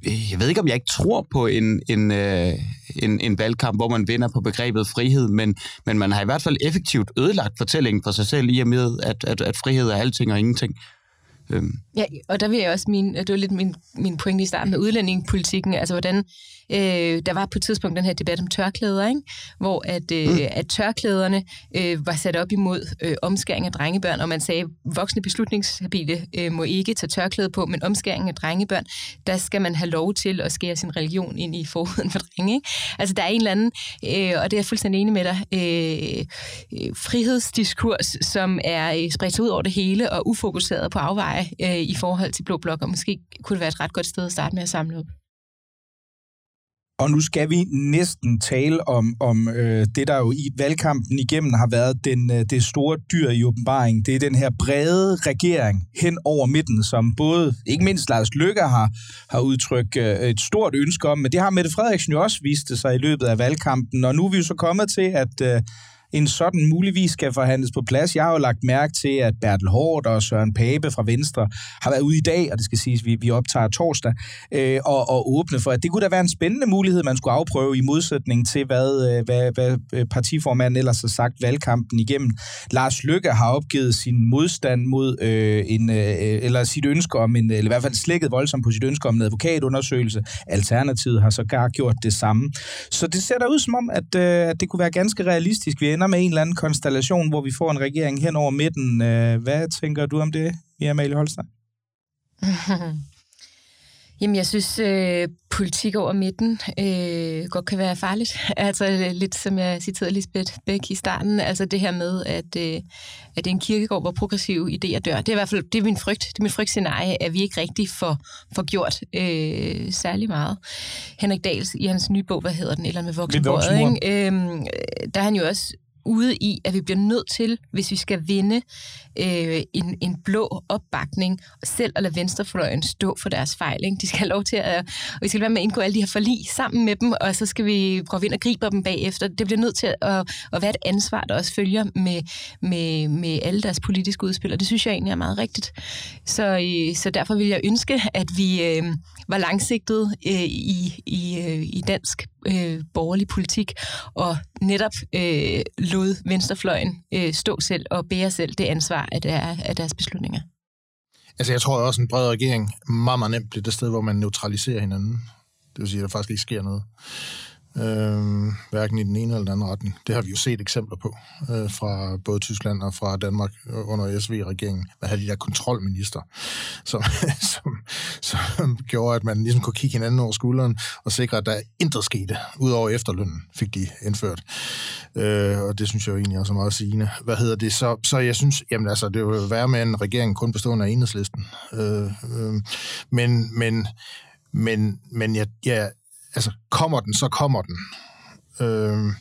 Øh, jeg ved ikke, om jeg ikke tror på en, en, øh, en, en valgkamp, hvor man vinder på begrebet frihed, men, men man har i hvert fald effektivt ødelagt fortællingen for sig selv i og med, at, at, at frihed er alting og ingenting. Øhm. Ja, og der vil jeg også min, det var lidt min, min pointe i starten med udlændingepolitikken, altså hvordan Øh, der var på et tidspunkt den her debat om tørklæder, ikke? hvor at, øh, mm. at tørklæderne øh, var sat op imod øh, omskæring af drengebørn, og man sagde, voksne beslutningshabile øh, må ikke tage tørklæde på, men omskæring af drengebørn, der skal man have lov til at skære sin religion ind i forhuden for drenge. Ikke? Altså der er en eller anden, øh, og det er jeg fuldstændig enig med dig, øh, øh frihedsdiskurs, som er øh, spredt ud over det hele og ufokuseret på afveje øh, i forhold til Blå Blok, og måske kunne det være et ret godt sted at starte med at samle op. Og nu skal vi næsten tale om, om øh, det, der jo i valgkampen igennem har været den, øh, det store dyr i åbenbaring. Det er den her brede regering hen over midten, som både, ikke mindst Lars Løkke har, har udtrykt øh, et stort ønske om, men det har Mette Frederiksen jo også vist sig i løbet af valgkampen. Og nu er vi jo så kommet til, at... Øh, en sådan muligvis skal forhandles på plads. Jeg har jo lagt mærke til, at Bertel Hård og Søren Pape fra Venstre har været ude i dag, og det skal siges, at vi, vi optager torsdag, øh, og, og åbne for, at det kunne da være en spændende mulighed, man skulle afprøve i modsætning til, hvad, øh, hvad, hvad øh, partiformanden ellers har sagt valgkampen igennem. Lars Lykke har opgivet sin modstand mod øh, en, øh, eller sit ønske om en, eller i hvert fald slækket voldsomt på sit ønske om en advokatundersøgelse. Alternativet har sågar gjort det samme. Så det ser da ud som om, at, øh, at det kunne være ganske realistisk. Vi ender med en eller anden konstellation, hvor vi får en regering hen over midten. Øh, hvad tænker du om det, Amalie Holstein? Jamen, jeg synes, øh, politik over midten øh, godt kan være farligt. Altså lidt som jeg citerede Lisbeth Bæk i starten, altså det her med, at, øh, at det er en kirkegård, hvor progressive idéer dør. Det er i hvert fald det er min frygt. Det er min frygtscenarie, at vi ikke rigtig får, får gjort øh, særlig meget. Henrik Dahls i hans nye bog, hvad hedder den, eller med voksenbordet, ikke? Øh, der er han jo også ude i, at vi bliver nødt til, hvis vi skal vinde øh, en, en blå opbakning, selv at lade venstrefløjen stå for deres fejl. Ikke? De skal have lov til at, og vi skal være med at indgå alle de her forlig sammen med dem, og så skal vi prøve at ind og gribe dem bagefter. Det bliver nødt til at, at, at være et ansvar, der også følger med, med, med alle deres politiske udspil, og det synes jeg egentlig er meget rigtigt. Så, øh, så derfor vil jeg ønske, at vi øh, var langsigtet øh, i, i, øh, i dansk øh, borgerlig politik, og netop øh, lod venstrefløjen øh, stå selv og bære selv det ansvar af, der, af deres beslutninger. Altså jeg tror også, en bred regering meget, meget nemt bliver det sted, hvor man neutraliserer hinanden. Det vil sige, at der faktisk ikke sker noget øh, hverken i den ene eller den anden retning. Det har vi jo set eksempler på øh, fra både Tyskland og fra Danmark under SV-regeringen. Man havde de der kontrolminister, som, som, som gjorde, at man ligesom kunne kigge hinanden over skulderen og sikre, at der intet skete, udover efterlønnen fik de indført. Øh, og det synes jeg jo egentlig også er meget sigende. Hvad hedder det? Så, så jeg synes, jamen altså, det vil være med en regering kun bestående af enhedslisten. Øh, øh, men, men, men, men jeg, jeg, altså, kommer den, så kommer den. Øh,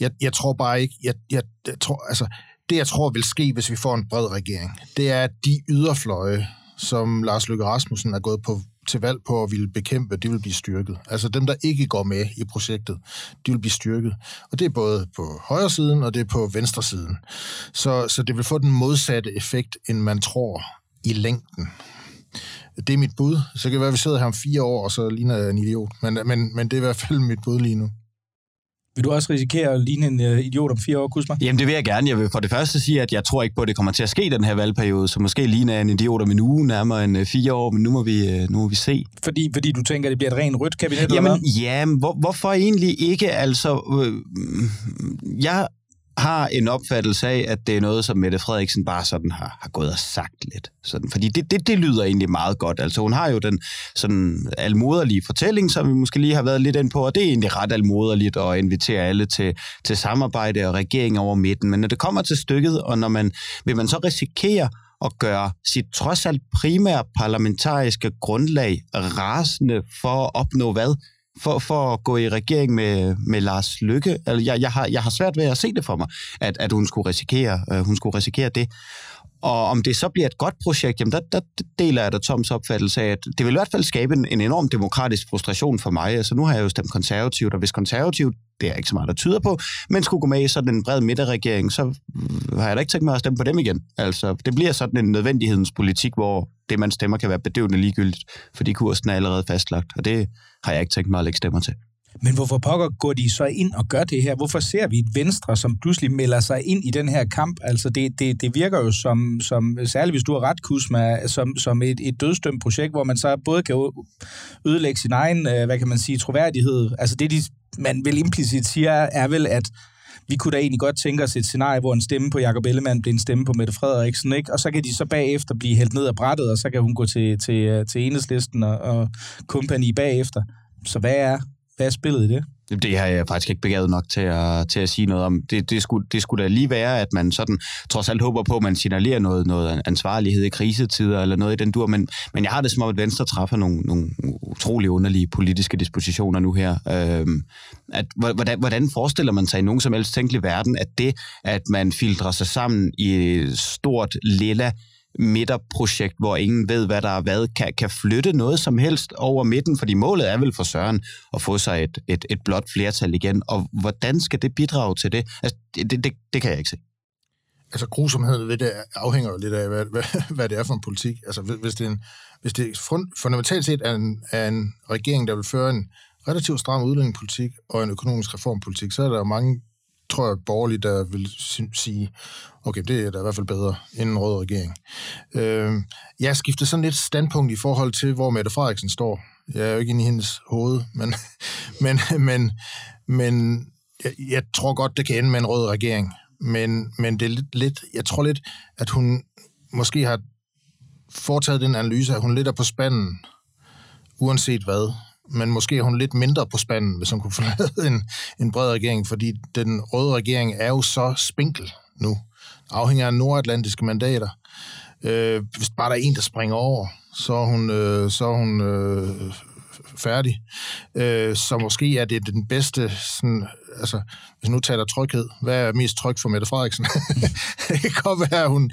jeg, jeg tror bare ikke, jeg, jeg, jeg tror, altså, det jeg tror vil ske, hvis vi får en bred regering, det er, at de yderfløje, som Lars Løkke Rasmussen er gået på, til valg på at ville bekæmpe, de vil blive styrket. Altså dem, der ikke går med i projektet, de vil blive styrket. Og det er både på højre siden, og det er på venstre siden. Så, så det vil få den modsatte effekt, end man tror i længden. Det er mit bud. Så kan det være, at vi sidder her om fire år, og så ligner jeg en idiot. Men, men, men det er i hvert fald mit bud lige nu. Vil du også risikere at ligne en uh, idiot om fire år, Kusma? Jamen det vil jeg gerne. Jeg vil for det første sige, at jeg tror ikke på, at det kommer til at ske i den her valgperiode, så måske ligner en idiot om en uge, nærmere en uh, fire år, men nu må vi, uh, nu må vi se. Fordi, fordi du tænker, at det bliver et rent rødt kabinet? Jamen, ja, hvor, hvorfor egentlig ikke? Altså, øh, jeg har en opfattelse af, at det er noget, som Mette Frederiksen bare sådan har, har gået og sagt lidt. Sådan, fordi det, det, det lyder egentlig meget godt. Altså hun har jo den sådan almoderlige fortælling, som vi måske lige har været lidt ind på, og det er egentlig ret almoderligt at invitere alle til, til samarbejde og regering over midten. Men når det kommer til stykket, og når man, vil man så risikere at gøre sit trods alt primære parlamentariske grundlag rasende for at opnå hvad? For, for at gå i regering med, med Lars Lykke. Altså, jeg, jeg, har, jeg har svært ved at se det for mig, at, at hun, skulle risikere, øh, hun skulle risikere det. Og om det så bliver et godt projekt, jamen der, der deler jeg da Toms opfattelse af, at det vil i hvert fald skabe en, en enorm demokratisk frustration for mig. Altså nu har jeg jo stemt konservativt, og hvis konservativt, det er ikke så meget, der tyder på, men skulle gå med i sådan en bred midterregering, så har jeg da ikke tænkt mig at stemme på dem igen. Altså det bliver sådan en nødvendighedens politik, hvor det, man stemmer, kan være bedøvende ligegyldigt, fordi kursen er allerede fastlagt, og det har jeg ikke tænkt mig at lægge stemmer til. Men hvorfor pokker går de så ind og gør det her? Hvorfor ser vi et Venstre, som pludselig melder sig ind i den her kamp? Altså det, det, det virker jo som, som, særligt hvis du har ret, Kusma, som, som et, et dødstømt projekt, hvor man så både kan ødelægge sin egen, øh, hvad kan man sige, troværdighed. Altså det, de, man vil implicit siger, er vel, at vi kunne da egentlig godt tænke os et scenarie, hvor en stemme på Jacob Ellemann bliver en stemme på Mette Frederiksen, ikke? og så kan de så bagefter blive hældt ned af brættet, og så kan hun gå til, til, øh, til enhedslisten og, og kompagni bagefter. Så hvad er, hvad er spillet i det? Det har jeg faktisk ikke begavet nok til at, til at sige noget om. Det, det, skulle, det skulle da lige være, at man sådan trods alt håber på, at man signalerer noget, noget ansvarlighed i krisetider eller noget i den dur, men, men jeg har det som om, at Venstre træffer nogle, nogle utrolig underlige politiske dispositioner nu her. Øhm, at, hvordan, hvordan forestiller man sig i nogen som helst tænkelig verden, at det, at man filtrer sig sammen i et stort lilla midterprojekt, hvor ingen ved, hvad der er hvad, kan, kan flytte noget som helst over midten, fordi målet er vel for Søren at få sig et, et, et blot flertal igen, og hvordan skal det bidrage til det? Altså, det, det, det kan jeg ikke se. Altså, grusomheden ved det afhænger jo lidt af, hvad, hvad, hvad det er for en politik. Altså, hvis det, er en, hvis det fundamentalt set er en, er en regering, der vil føre en relativt stram udlændingepolitik og en økonomisk reformpolitik, så er der mange tror jeg, borgerlige, der vil sige, okay, det er da i hvert fald bedre end en rød regering. Øh, jeg skifter sådan lidt standpunkt i forhold til, hvor Mette Frederiksen står. Jeg er jo ikke inde i hendes hoved, men, men, men, men jeg, jeg tror godt, det kan ende med en rød regering. Men, men det er lidt, lidt, jeg tror lidt, at hun måske har foretaget den analyse, at hun lidt er på spanden, uanset hvad men måske er hun lidt mindre på spanden, hvis hun kunne få en, en bred regering, fordi den røde regering er jo så spinkel nu. Afhænger af nordatlantiske mandater. Øh, hvis bare der er en, der springer over, så er hun, øh, så er hun øh, færdig. Øh, så måske er det den bedste, sådan, altså, hvis nu taler tryghed, hvad er mest tryg for Mette Frederiksen? det kan godt være, hun,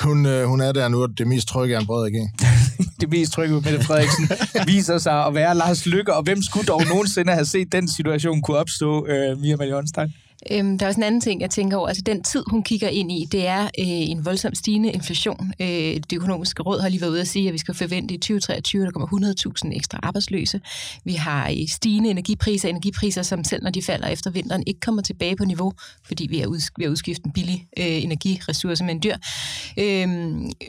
hun, øh, hun er der nu, at det mest trygge er en bred regering. det mest trygge for Mette Frederiksen viser sig at være Lars Lykke, og hvem skulle dog nogensinde have set den situation kunne opstå, øh, Mia Maljonstein? Øhm, der er også en anden ting, jeg tænker over. Altså, den tid, hun kigger ind i, det er øh, en voldsom stigende inflation. Øh, det økonomiske råd har lige været ude at sige, at vi skal forvente i 2023, der kommer 100.000 ekstra arbejdsløse. Vi har øh, stigende energipriser, energipriser, som selv når de falder efter vinteren, ikke kommer tilbage på niveau, fordi vi er ved at udskifte en billig øh, energiressource med en dyr. Øh,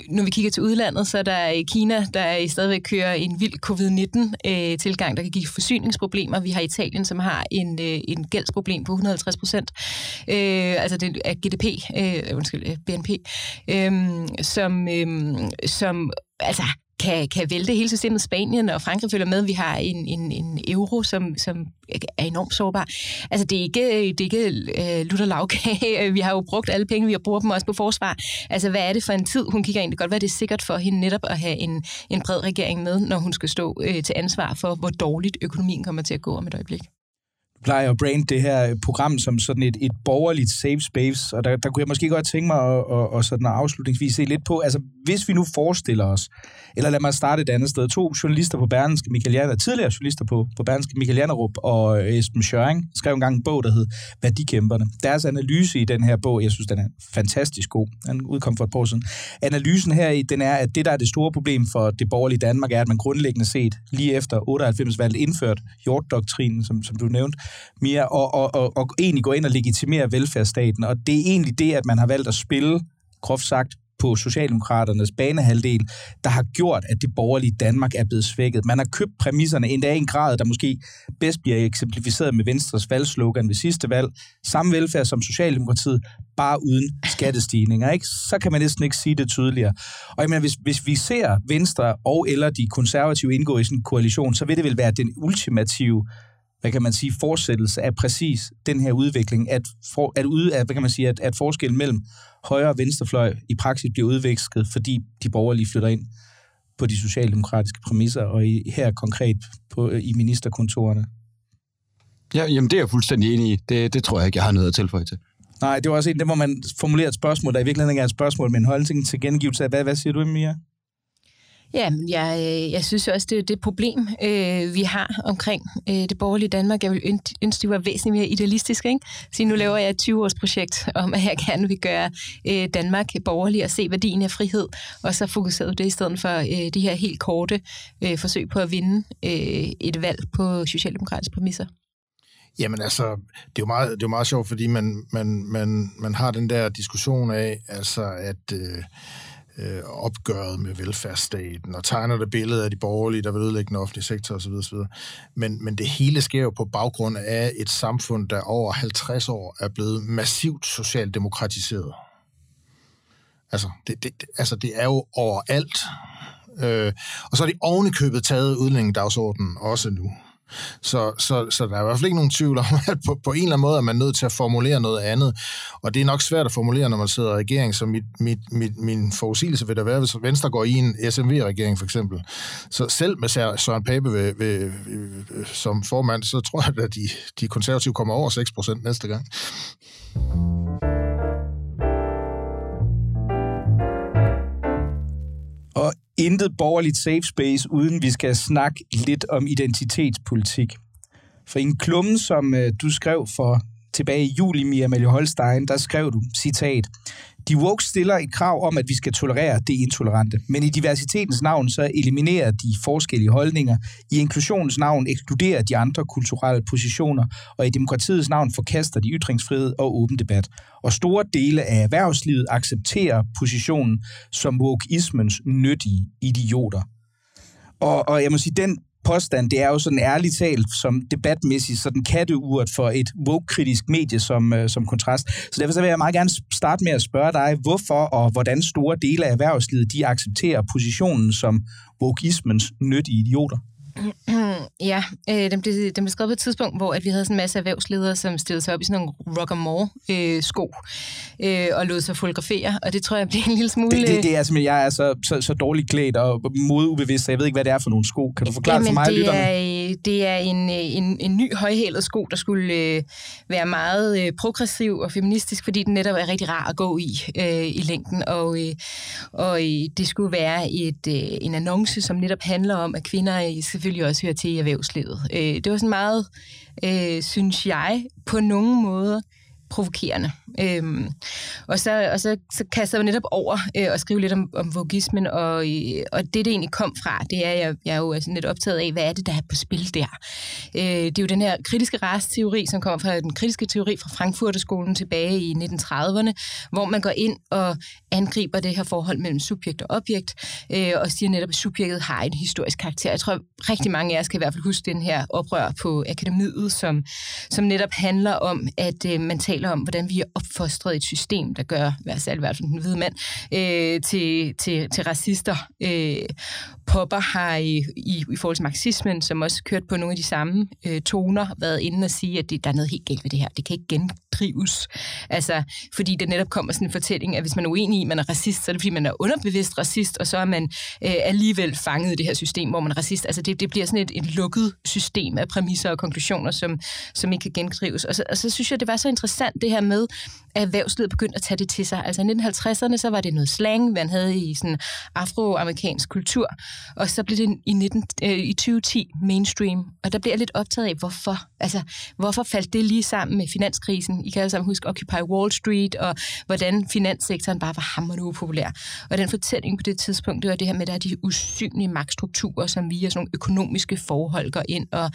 når vi kigger til udlandet, så er der i Kina, der i stadigvæk kører en vild covid-19-tilgang, øh, der kan give forsyningsproblemer. Vi har Italien, som har en, øh, en gældsproblem på 150 procent procent, øh, altså det er GDP, øh, undskyld, øh, BNP, øh, som, øh, som altså kan, kan vælte hele systemet. Spanien og Frankrig følger med. Vi har en, en, en euro, som, som er enormt sårbar. Altså, det er ikke, det er ikke øh, lutter lavkage. Vi har jo brugt alle penge, vi har brugt dem også på forsvar. Altså, hvad er det for en tid, hun kigger ind? Det kan godt være, det er sikkert for hende netop at have en, en bred regering med, når hun skal stå øh, til ansvar for, hvor dårligt økonomien kommer til at gå om et øjeblik plejer at brande det her program som sådan et, et borgerligt safe space, og der, der kunne jeg måske godt tænke mig at, at, at sådan afslutningsvis se lidt på, altså hvis vi nu forestiller os, eller lad mig starte et andet sted, to journalister på Berlingske, Michael Janner, tidligere journalister på, på Berlingske, Michael Jannerup og øh, Esben Schøring, skrev engang en bog, der hed Værdikæmperne. Deres analyse i den her bog, jeg synes, den er fantastisk god. Den udkom for et par år siden. Analysen her, i, den er, at det, der er det store problem for det borgerlige Danmark, er, at man grundlæggende set lige efter 98-valget indført Hjort-doktrinen, som, som du nævnte, mere, og, og, og, og egentlig gå ind og legitimere velfærdsstaten. Og det er egentlig det, at man har valgt at spille, groft sagt, på Socialdemokraternes banehalvdel, der har gjort, at det borgerlige Danmark er blevet svækket. Man har købt præmisserne endda i en grad, der måske bedst bliver eksemplificeret med Venstres valgslogan ved sidste valg. Samme velfærd som Socialdemokratiet, bare uden skattestigninger. Ikke? Så kan man næsten ikke sige det tydeligere. Og jeg mener, hvis, hvis vi ser Venstre og eller de konservative indgå i sådan en koalition, så vil det vel være den ultimative hvad kan man sige, fortsættelse af præcis den her udvikling, at, for, at, ud, at, hvad kan man sige, at, at forskellen mellem højre og venstrefløj i praksis bliver udvekslet, fordi de borgerlige flytter ind på de socialdemokratiske præmisser, og i, her konkret på, i ministerkontorerne. Ja, jamen det er jeg fuldstændig enig i. Det, det tror jeg ikke, jeg har noget at tilføje til. Nej, det var også en, det hvor man formulerer et spørgsmål, der i virkeligheden ikke er et spørgsmål, men holdning til gengivelse af, hvad, hvad siger du, Mia? Ja, jeg, øh, jeg synes også, det er det problem, øh, vi har omkring øh, det borgerlige Danmark. Jeg vil ønske, det var væsentligt mere idealistisk. Ikke? Så nu laver jeg et 20-års projekt om, at jeg gerne vil gøre øh, Danmark borgerlig og se værdien af frihed, og så fokuseret det i stedet for øh, det her helt korte øh, forsøg på at vinde øh, et valg på socialdemokratiske præmisser. Jamen altså, det er jo meget, det er jo meget sjovt, fordi man, man, man, man har den der diskussion af, altså at... Øh, øh, opgøret med velfærdsstaten, og tegner det billede af de borgerlige, der vil ødelægge den offentlige sektor osv. osv. Men, men det hele sker jo på baggrund af et samfund, der over 50 år er blevet massivt socialdemokratiseret. Altså, det, det, altså, det er jo overalt. Øh, og så er de ovenikøbet taget udlændingedagsordenen også nu. Så, så, så der er i hvert fald ikke nogen tvivl om, at på, på en eller anden måde er man nødt til at formulere noget andet. Og det er nok svært at formulere, når man sidder i regering, så mit, mit, mit, min forudsigelse vil der være, hvis Venstre går i en SMV-regering for eksempel. Så selv med Søren Pape ved, ved, ved, som formand, så tror jeg, at de, de konservative kommer over 6 procent næste gang. Intet borgerligt safe space, uden vi skal snakke lidt om identitetspolitik. For i en klumme, som øh, du skrev for tilbage i juli, Mia Amalie Holstein, der skrev du, citat, de woke stiller et krav om, at vi skal tolerere det intolerante, men i diversitetens navn så eliminerer de forskellige holdninger. I inklusionens navn ekskluderer de andre kulturelle positioner, og i demokratiets navn forkaster de ytringsfrihed og åben debat. Og store dele af erhvervslivet accepterer positionen som wokeismens nyttige idioter. Og, og jeg må sige, den påstand, det er jo sådan ærligt talt som debatmæssigt sådan katteurt for et woke-kritisk medie som, øh, som kontrast. Så derfor så vil jeg meget gerne starte med at spørge dig, hvorfor og hvordan store dele af erhvervslivet de accepterer positionen som wokeismens nyttige idioter. Ja, øh, den, blev, den blev skrevet på et tidspunkt, hvor at vi havde sådan en masse erhvervsledere, som stillede sig op i sådan nogle rock and more øh, sko øh, og lod sig fotografere, og det tror jeg bliver en lille smule... Det, det, det er simpelthen, jeg er så, så, så dårligt klædt og modeubevidst, så jeg ved ikke, hvad det er for nogle sko. Kan du forklare Jamen, det for mig, det lytterne? Er, det er en, en, en ny højhælet sko, der skulle øh, være meget øh, progressiv og feministisk, fordi den netop er rigtig rar at gå i øh, i længden, og, øh, og øh, det skulle være et, øh, en annonce, som netop handler om, at kvinder øh, selvfølgelig også hører til i erhvervslivet. Øh, det var sådan meget, øh, synes jeg, på nogle måder provokerende. Øhm, og så, og så, så kaster jeg netop over øh, og skrive lidt om, om vogismen, og, øh, og det, det egentlig kom fra, det er, jeg, jeg er jo sådan lidt optaget af, hvad er det, der er på spil der. Øh, det er jo den her kritiske rasteori, som kommer fra den kritiske teori fra Frankfurterskolen tilbage i 1930'erne, hvor man går ind og angriber det her forhold mellem subjekt og objekt, øh, og siger netop, at subjektet har en historisk karakter. Jeg tror, rigtig mange af jer skal i hvert fald huske den her oprør på akademiet, som, som netop handler om, at øh, man taler om, hvordan vi er opfostret i et system, der gør, i hvert fald den hvide mand, øh, til, til, til racister. Øh, Popper har i, i, i forhold til marxismen, som også kørt på nogle af de samme øh, toner, været inde og sige, at det, der er noget helt galt ved det her. Det kan ikke gendrives. Altså, fordi det netop kommer sådan en fortælling, at hvis man er uenig i, at man er racist, så er det fordi, man er underbevidst racist, og så er man øh, alligevel fanget i det her system, hvor man er racist. Altså, det, det bliver sådan et, et lukket system af præmisser og konklusioner, som, som ikke kan gendrives. Og så, og så synes jeg, det var så interessant det her med, at erhvervslivet begyndte at tage det til sig. Altså i 1950'erne, så var det noget slang, man havde i sådan afroamerikansk kultur, og så blev det i, 19, øh, i 2010 mainstream. Og der bliver jeg lidt optaget af, hvorfor. Altså, hvorfor faldt det lige sammen med finanskrisen? I kan alle sammen huske Occupy Wall Street, og hvordan finanssektoren bare var hammerende upopulær. Og den fortælling på det tidspunkt, det var det her med, at der er de usynlige magtstrukturer, som via sådan nogle økonomiske forhold går ind og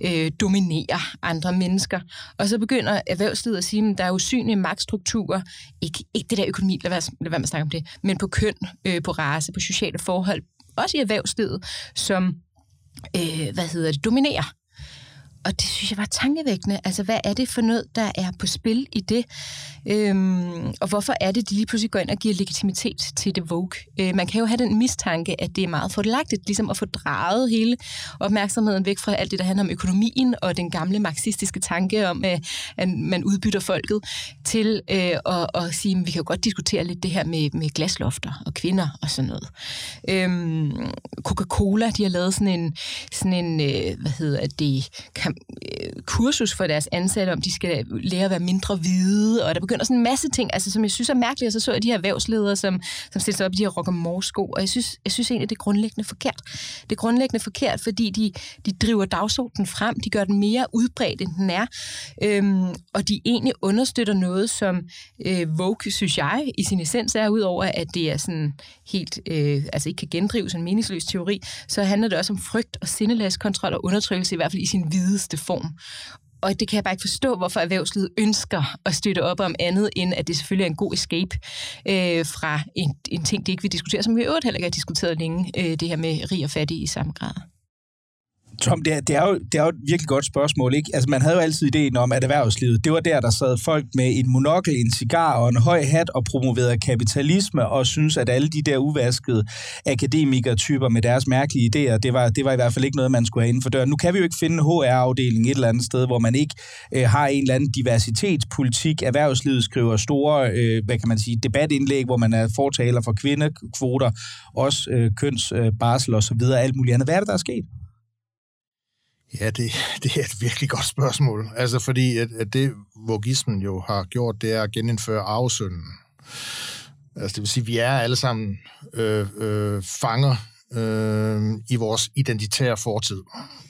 øh, dominerer andre mennesker. Og så begynder erhvervslivet at sige, at der er usynlige magtstrukturer, ikke, ikke det der økonomi, lad være, lad være med at snakke om det, men på køn, øh, på race, på sociale forhold, også i erhvervslivet, som øh, hvad hedder det, dominerer. Og det synes jeg var tankevækkende. Altså, hvad er det for noget, der er på spil i det? Øhm, og hvorfor er det, de lige pludselig går ind og giver legitimitet til det Vogue? Øh, man kan jo have den mistanke, at det er meget fordelagtigt, ligesom at få drejet hele opmærksomheden væk fra alt det, der handler om økonomien og den gamle marxistiske tanke om, øh, at man udbytter folket, til øh, at, at sige, at vi kan jo godt diskutere lidt det her med, med glaslofter og kvinder og sådan noget. Øhm, Coca-Cola, de har lavet sådan en, sådan en øh, hvad hedder det, Øh, kursus for deres ansatte, om de skal lære at være mindre hvide, og der begynder sådan en masse ting, altså, som jeg synes er mærkeligt, og så så jeg de her erhvervsledere, som, som stiller sig op i de her rock og sko og jeg synes, jeg synes egentlig, det er grundlæggende forkert. Det er grundlæggende forkert, fordi de, de driver dagsordenen frem, de gør den mere udbredt, end den er, øhm, og de egentlig understøtter noget, som øh, Vogue, synes jeg, i sin essens er, udover at det er sådan helt, øh, altså ikke kan gendrives en meningsløs teori, så handler det også om frygt og sindelagskontrol og undertrykkelse, i hvert fald i sin videste form. Og det kan jeg bare ikke forstå, hvorfor erhvervslivet ønsker at støtte op om andet, end at det selvfølgelig er en god escape øh, fra en, en ting, det ikke vil diskutere, som vi i øvrigt heller ikke har diskuteret længe, øh, det her med rig og fattig i samme grad. Tom, det er, det, er jo, det er jo et virkelig godt spørgsmål, ikke? Altså, man havde jo altid ideen om, at erhvervslivet, det var der, der sad folk med en monokkel, en cigar og en høj hat og promoverede kapitalisme og synes at alle de der uvaskede akademikertyper med deres mærkelige idéer, det var, det var i hvert fald ikke noget, man skulle have inden for døren. Nu kan vi jo ikke finde en HR-afdeling et eller andet sted, hvor man ikke øh, har en eller anden diversitetspolitik. Erhvervslivet skriver store, øh, hvad kan man sige, debatindlæg, hvor man er fortaler for kvindekvoter, også øh, kønsbarsel øh, og så videre, alt muligt andet. Hvad er det, der er sket? Ja, det, det er et virkelig godt spørgsmål. Altså fordi, at, at det vogismen jo har gjort, det er at genindføre arvesynden. Altså det vil sige, at vi er alle sammen øh, øh, fanger øh, i vores identitære fortid.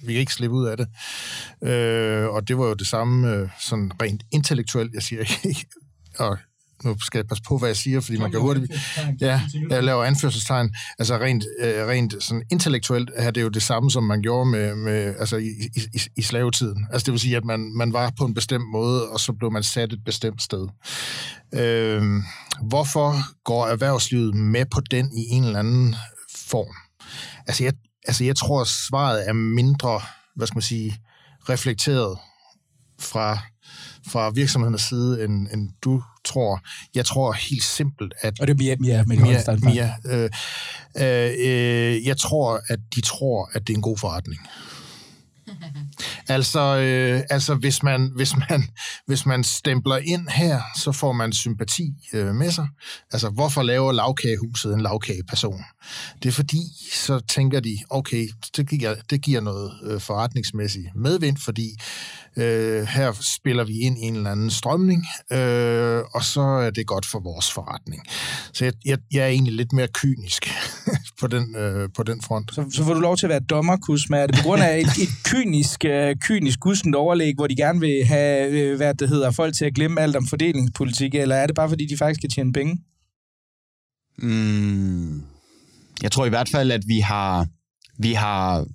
Vi kan ikke slippe ud af det. Øh, og det var jo det samme øh, sådan rent intellektuelt, jeg siger ikke, og nu skal jeg passe på, hvad jeg siger, fordi man kan hurtigt... Ja, jeg laver anførselstegn. Altså rent, øh, rent sådan intellektuelt er det jo det samme, som man gjorde med, med altså i, i, i slavetiden. Altså det vil sige, at man, man var på en bestemt måde, og så blev man sat et bestemt sted. Øh, hvorfor går erhvervslivet med på den i en eller anden form? Altså jeg, altså jeg tror, svaret er mindre, hvad skal man sige, reflekteret fra fra virksomhedens side, end, end du tror. Jeg tror helt simpelt, at... Og det er Mia, Mia, Mia, Mia øh, øh, øh, jeg tror, at de tror, at det er en god forretning. altså, øh, altså hvis, man, hvis, man, hvis man stempler ind her, så får man sympati øh, med sig. Altså, hvorfor laver lavkagehuset en lavkageperson? Det er fordi, så tænker de, okay, det giver, det giver noget øh, forretningsmæssigt medvind, fordi øh, her spiller vi ind i en eller anden strømning, øh, og så er det godt for vores forretning. Så jeg, jeg, jeg er egentlig lidt mere kynisk på den, øh, på den front. Så, så får du lov til at være dommer, Kusma. Er det på grund af et, et kynisk, uh, kynisk gussent overlæg, hvor de gerne vil have, uh, hvad det hedder, folk til at glemme alt om fordelingspolitik, eller er det bare, fordi de faktisk kan tjene penge? Mm, jeg tror i hvert fald, at vi har, vi har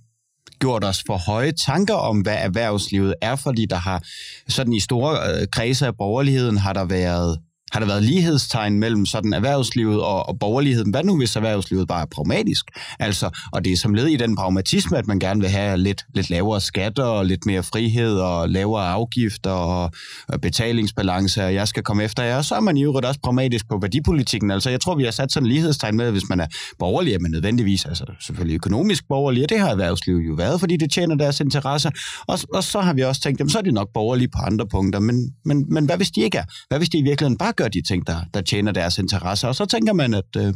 gjort os for høje tanker om, hvad erhvervslivet er, fordi der har sådan i store øh, kredse af borgerligheden har der været har der været lighedstegn mellem sådan erhvervslivet og, og borgerligheden? Hvad nu, hvis erhvervslivet bare er pragmatisk? Altså, og det er som led i den pragmatisme, at man gerne vil have lidt, lidt lavere skatter og lidt mere frihed og lavere afgifter og, og betalingsbalance, og jeg skal komme efter jer. Og så er man i øvrigt også pragmatisk på værdipolitikken. Altså, jeg tror, vi har sat sådan en lighedstegn med, at hvis man er borgerlig, er man nødvendigvis, altså selvfølgelig økonomisk borgerlig, og det har erhvervslivet jo været, fordi det tjener deres interesser. Og, og så har vi også tænkt, jamen, så er de nok borgerlige på andre punkter, men, men, men hvad hvis de ikke er? Hvad hvis de i virkeligheden bare gør de ting, der, der tjener deres interesser. Og så tænker man, at, øh,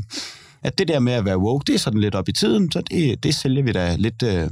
at det der med at være woke, det er sådan lidt op i tiden, så det, det sælger vi da lidt, øh,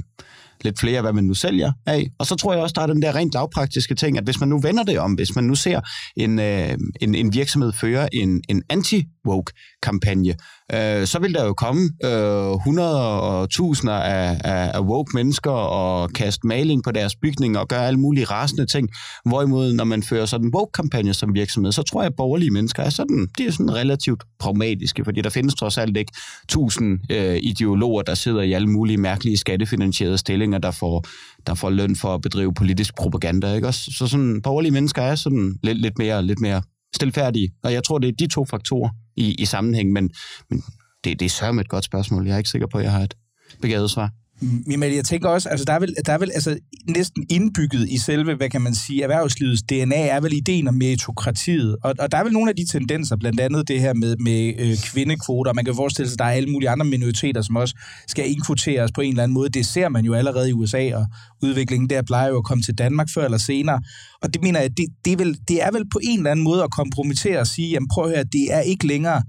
lidt flere, hvad man nu sælger af. Og så tror jeg også, der er den der rent lavpraktiske ting, at hvis man nu vender det om, hvis man nu ser en, øh, en, en virksomhed føre en, en anti-woke-kampagne, øh, så vil der jo komme øh, hundreder og tusinder af, af, af woke mennesker og kaste maling på deres bygninger og gøre alle mulige rasende ting. Hvorimod, når man fører sådan en woke-kampagne som virksomhed, så tror jeg, at borgerlige mennesker er sådan, de er sådan relativt pragmatiske, fordi der findes trods alt ikke tusind øh, ideologer, der sidder i alle mulige mærkelige skattefinansierede stillinger, der får, der får løn for at bedrive politisk propaganda. Ikke? Også, så sådan, borgerlige mennesker er sådan lidt, lidt mere, lidt mere stilfærdige. Og jeg tror, det er de to faktorer i, i sammenhæng, men, men det, det er sørme et godt spørgsmål. Jeg er ikke sikker på, at jeg har et begavet svar. Jamen, jeg tænker også, altså der er vel, der er vel altså, næsten indbygget i selve, hvad kan man sige, erhvervslivets DNA, er vel ideen om meritokratiet. Og, og der er vel nogle af de tendenser, blandt andet det her med, med øh, kvindekvoter. Man kan forestille sig, at der er alle mulige andre minoriteter, som også skal inkvoteres på en eller anden måde. Det ser man jo allerede i USA, og udviklingen der plejer jo at komme til Danmark før eller senere. Og det mener jeg, det, det, er, vel, det er vel på en eller anden måde at kompromittere og sige, jamen prøv at høre, det er ikke længere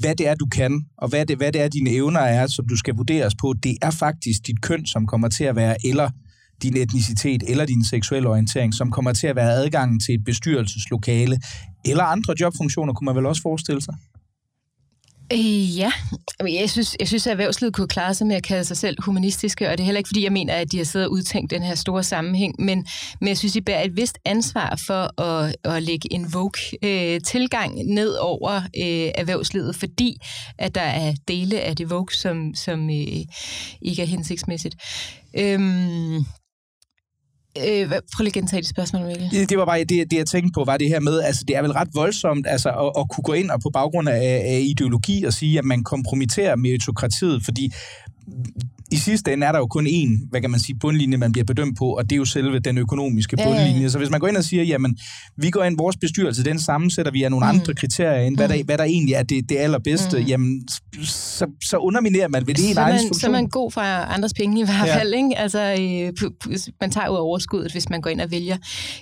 hvad det er, du kan, og hvad det, hvad det er, dine evner er, som du skal vurderes på, det er faktisk dit køn, som kommer til at være, eller din etnicitet eller din seksuelle orientering, som kommer til at være adgangen til et bestyrelseslokale, eller andre jobfunktioner, kunne man vel også forestille sig? Øh, ja, jeg synes, jeg synes, at erhvervslivet kunne klare sig med at kalde sig selv humanistiske, og det er heller ikke, fordi jeg mener, at de har siddet og udtænkt den her store sammenhæng, men, men jeg synes, de bærer et vist ansvar for at, at lægge en Vogue-tilgang øh, ned over øh, erhvervslivet, fordi at der er dele af det Vogue, som, som øh, ikke er hensigtsmæssigt. Øhm, Øh, prøv lige at gentage det spørgsmål, Mikkel. Det, det var bare det, det, jeg tænkte på, var det her med, altså det er vel ret voldsomt altså, at, at kunne gå ind og på baggrund af, af ideologi og sige, at man kompromitterer meritokratiet, fordi i sidste ende er der jo kun én, hvad kan man sige, bundlinje, man bliver bedømt på, og det er jo selve den økonomiske bundlinje. Ja, ja. Så hvis man går ind og siger, jamen, vi går ind, vores bestyrelse, den sammensætter vi af nogle mm. andre kriterier end, hvad, mm. der, hvad der egentlig er det, det allerbedste, mm. jamen, så, så underminerer man ved det en egen Så er man god for andres penge i hvert ja. fald, ikke? Altså, øh, man tager ud af overskuddet, hvis man går ind og vælger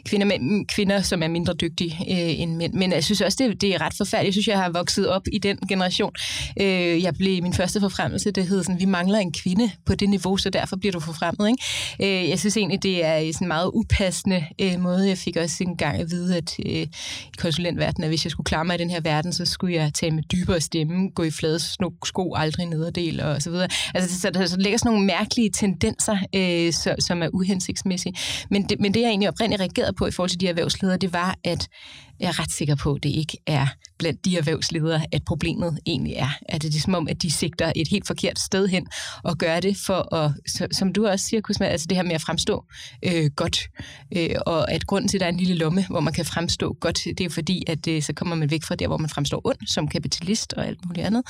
kvinder, med, kvinder som er mindre dygtige øh, end mænd. Men jeg synes også, det, det er ret forfærdeligt. Jeg synes, jeg har vokset op i den generation. Øh, jeg blev min første forfremmelse, det hed sådan, vi mangler en kvinde på det niveau, så derfor bliver du forfremmet. Ikke? Øh, jeg synes egentlig, det er en meget upassende øh, måde. Jeg fik også en gang at vide, at øh, i konsulentverdenen, at hvis jeg skulle klare mig i den her verden, så skulle jeg tage med dybere stemme, gå i flade sko, aldrig nederdel og så videre. Altså, så der så ligger sådan nogle mærkelige tendenser, øh, så, som er uhensigtsmæssige. Men det, men det, jeg egentlig oprindeligt reagerede på i forhold til de erhvervsledere, det var, at jeg er ret sikker på, at det ikke er blandt de erhvervsledere, at problemet egentlig er. At det er som om, at de sigter et helt forkert sted hen og gør det for at, som du også siger, Kusma, altså det her med at fremstå øh, godt. Øh, og at grunden til, at der er en lille lomme, hvor man kan fremstå godt, det er fordi, at øh, så kommer man væk fra der, hvor man fremstår ond, som kapitalist og alt muligt andet.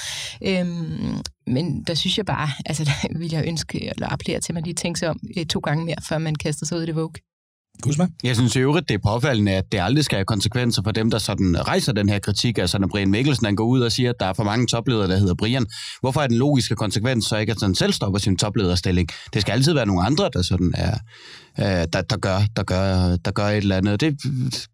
Øhm, men der synes jeg bare, altså der vil jeg ønske, eller appellere til, at man lige tænker sig om øh, to gange mere, før man kaster sig ud i det vogue. Kusma? Jeg synes i øvrigt, det er påfaldende, at det aldrig skal have konsekvenser for dem, der sådan rejser den her kritik. Altså når Brian Mikkelsen han går ud og siger, at der er for mange topledere, der hedder Brian. Hvorfor er den logiske konsekvens så ikke, at han selv stopper sin toplederstilling? Det skal altid være nogle andre, der sådan er, øh, der, der, gør, der, gør, der gør et eller andet. Det,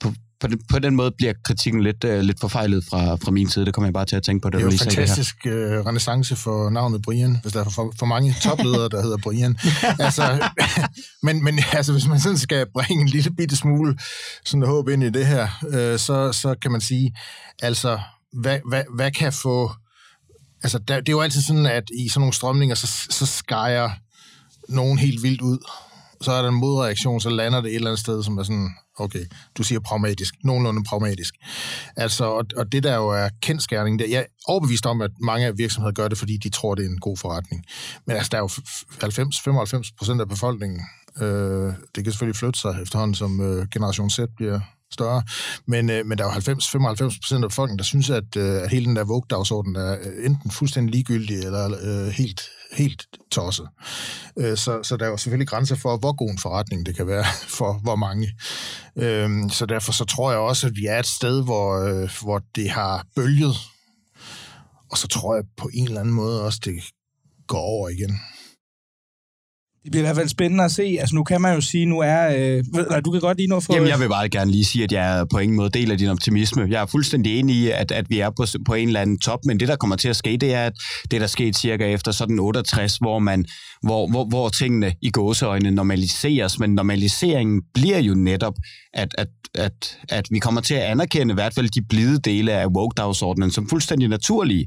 på, på, den, på den måde bliver kritikken lidt, uh, lidt forfejlet fra, fra min side. Det kommer jeg bare til at tænke på. Det, det er jo en fantastisk uh, renaissance for navnet Brian, hvis der er for, for mange topledere, der hedder Brian. altså, men, men altså, hvis man sådan skal bringe en lille bitte smule sådan håb ind i det her, uh, så, så kan man sige, altså, hvad, hvad, hvad kan få Altså, der, det er jo altid sådan, at i sådan nogle strømninger, så, så skærer nogen helt vildt ud. Så er der en modreaktion, så lander det et eller andet sted, som er sådan, okay, du siger pragmatisk, nogenlunde pragmatisk. Altså, og, og det der jo er kendskærning, det, jeg er overbevist om, at mange af virksomheder gør det, fordi de tror, det er en god forretning. Men altså, der er jo 90-95 procent af befolkningen, øh, det kan selvfølgelig flytte sig efterhånden, som øh, generation Z bliver større. Men, øh, men der er jo 90-95 procent af befolkningen, der synes, at, øh, at hele den der Vogue-dagsorden er øh, enten fuldstændig ligegyldig eller øh, helt, helt tosset. Øh, så, så der er jo selvfølgelig grænser for, hvor god en forretning det kan være for hvor mange. Øh, så derfor så tror jeg også, at vi er et sted, hvor, øh, hvor det har bølget. Og så tror jeg på en eller anden måde også, det går over igen. Det bliver i hvert fald spændende at se. Altså, nu kan man jo sige, nu er... Øh, nej, du kan godt lige nå for... Jamen, jeg vil bare gerne lige sige, at jeg er på ingen måde del af din optimisme. Jeg er fuldstændig enig i, at, at vi er på, på en eller anden top, men det, der kommer til at ske, det er, at det, der skete cirka efter sådan 68, hvor, man, hvor, hvor, hvor tingene i gåseøjne normaliseres, men normaliseringen bliver jo netop, at, at, at, at vi kommer til at anerkende i hvert fald de blide dele af woke-dagsordenen som fuldstændig naturlige.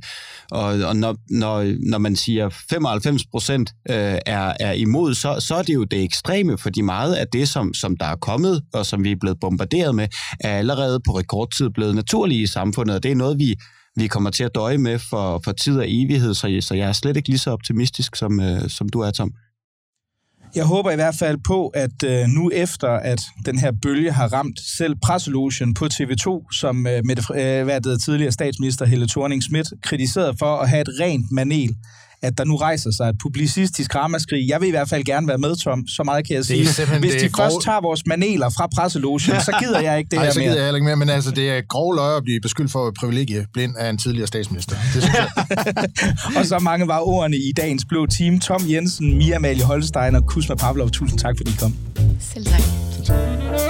Og, og når, når, når man siger 95 procent øh, er, er imod, så, så er det jo det ekstreme, fordi meget af det, som, som der er kommet, og som vi er blevet bombarderet med, er allerede på rekordtid blevet naturlige i samfundet, og det er noget, vi, vi kommer til at døje med for, for tid og evighed, så, så jeg er slet ikke lige så optimistisk, som, øh, som du er, Tom. Jeg håber i hvert fald på, at øh, nu efter, at den her bølge har ramt selv presselogen på TV2, som øh, med øh, hvad det tidligere statsminister Helle thorning Schmidt kritiserede for at have et rent manel, at der nu rejser sig et publicistisk ramaskrig. Jeg vil i hvert fald gerne være med, Tom. Så meget kan jeg sige. Hvis de grov... først tager vores maneler fra presselogen, så gider jeg ikke det Ej, her så gider mere. jeg heller ikke mere, men altså, det er grov løg at blive beskyldt for privilegie blind af en tidligere statsminister. Det synes jeg. og så mange var ordene i dagens blå team. Tom Jensen, Mia Amalie Holstein og Kusma Pavlov. Tusind tak, fordi I kom. Selv tak.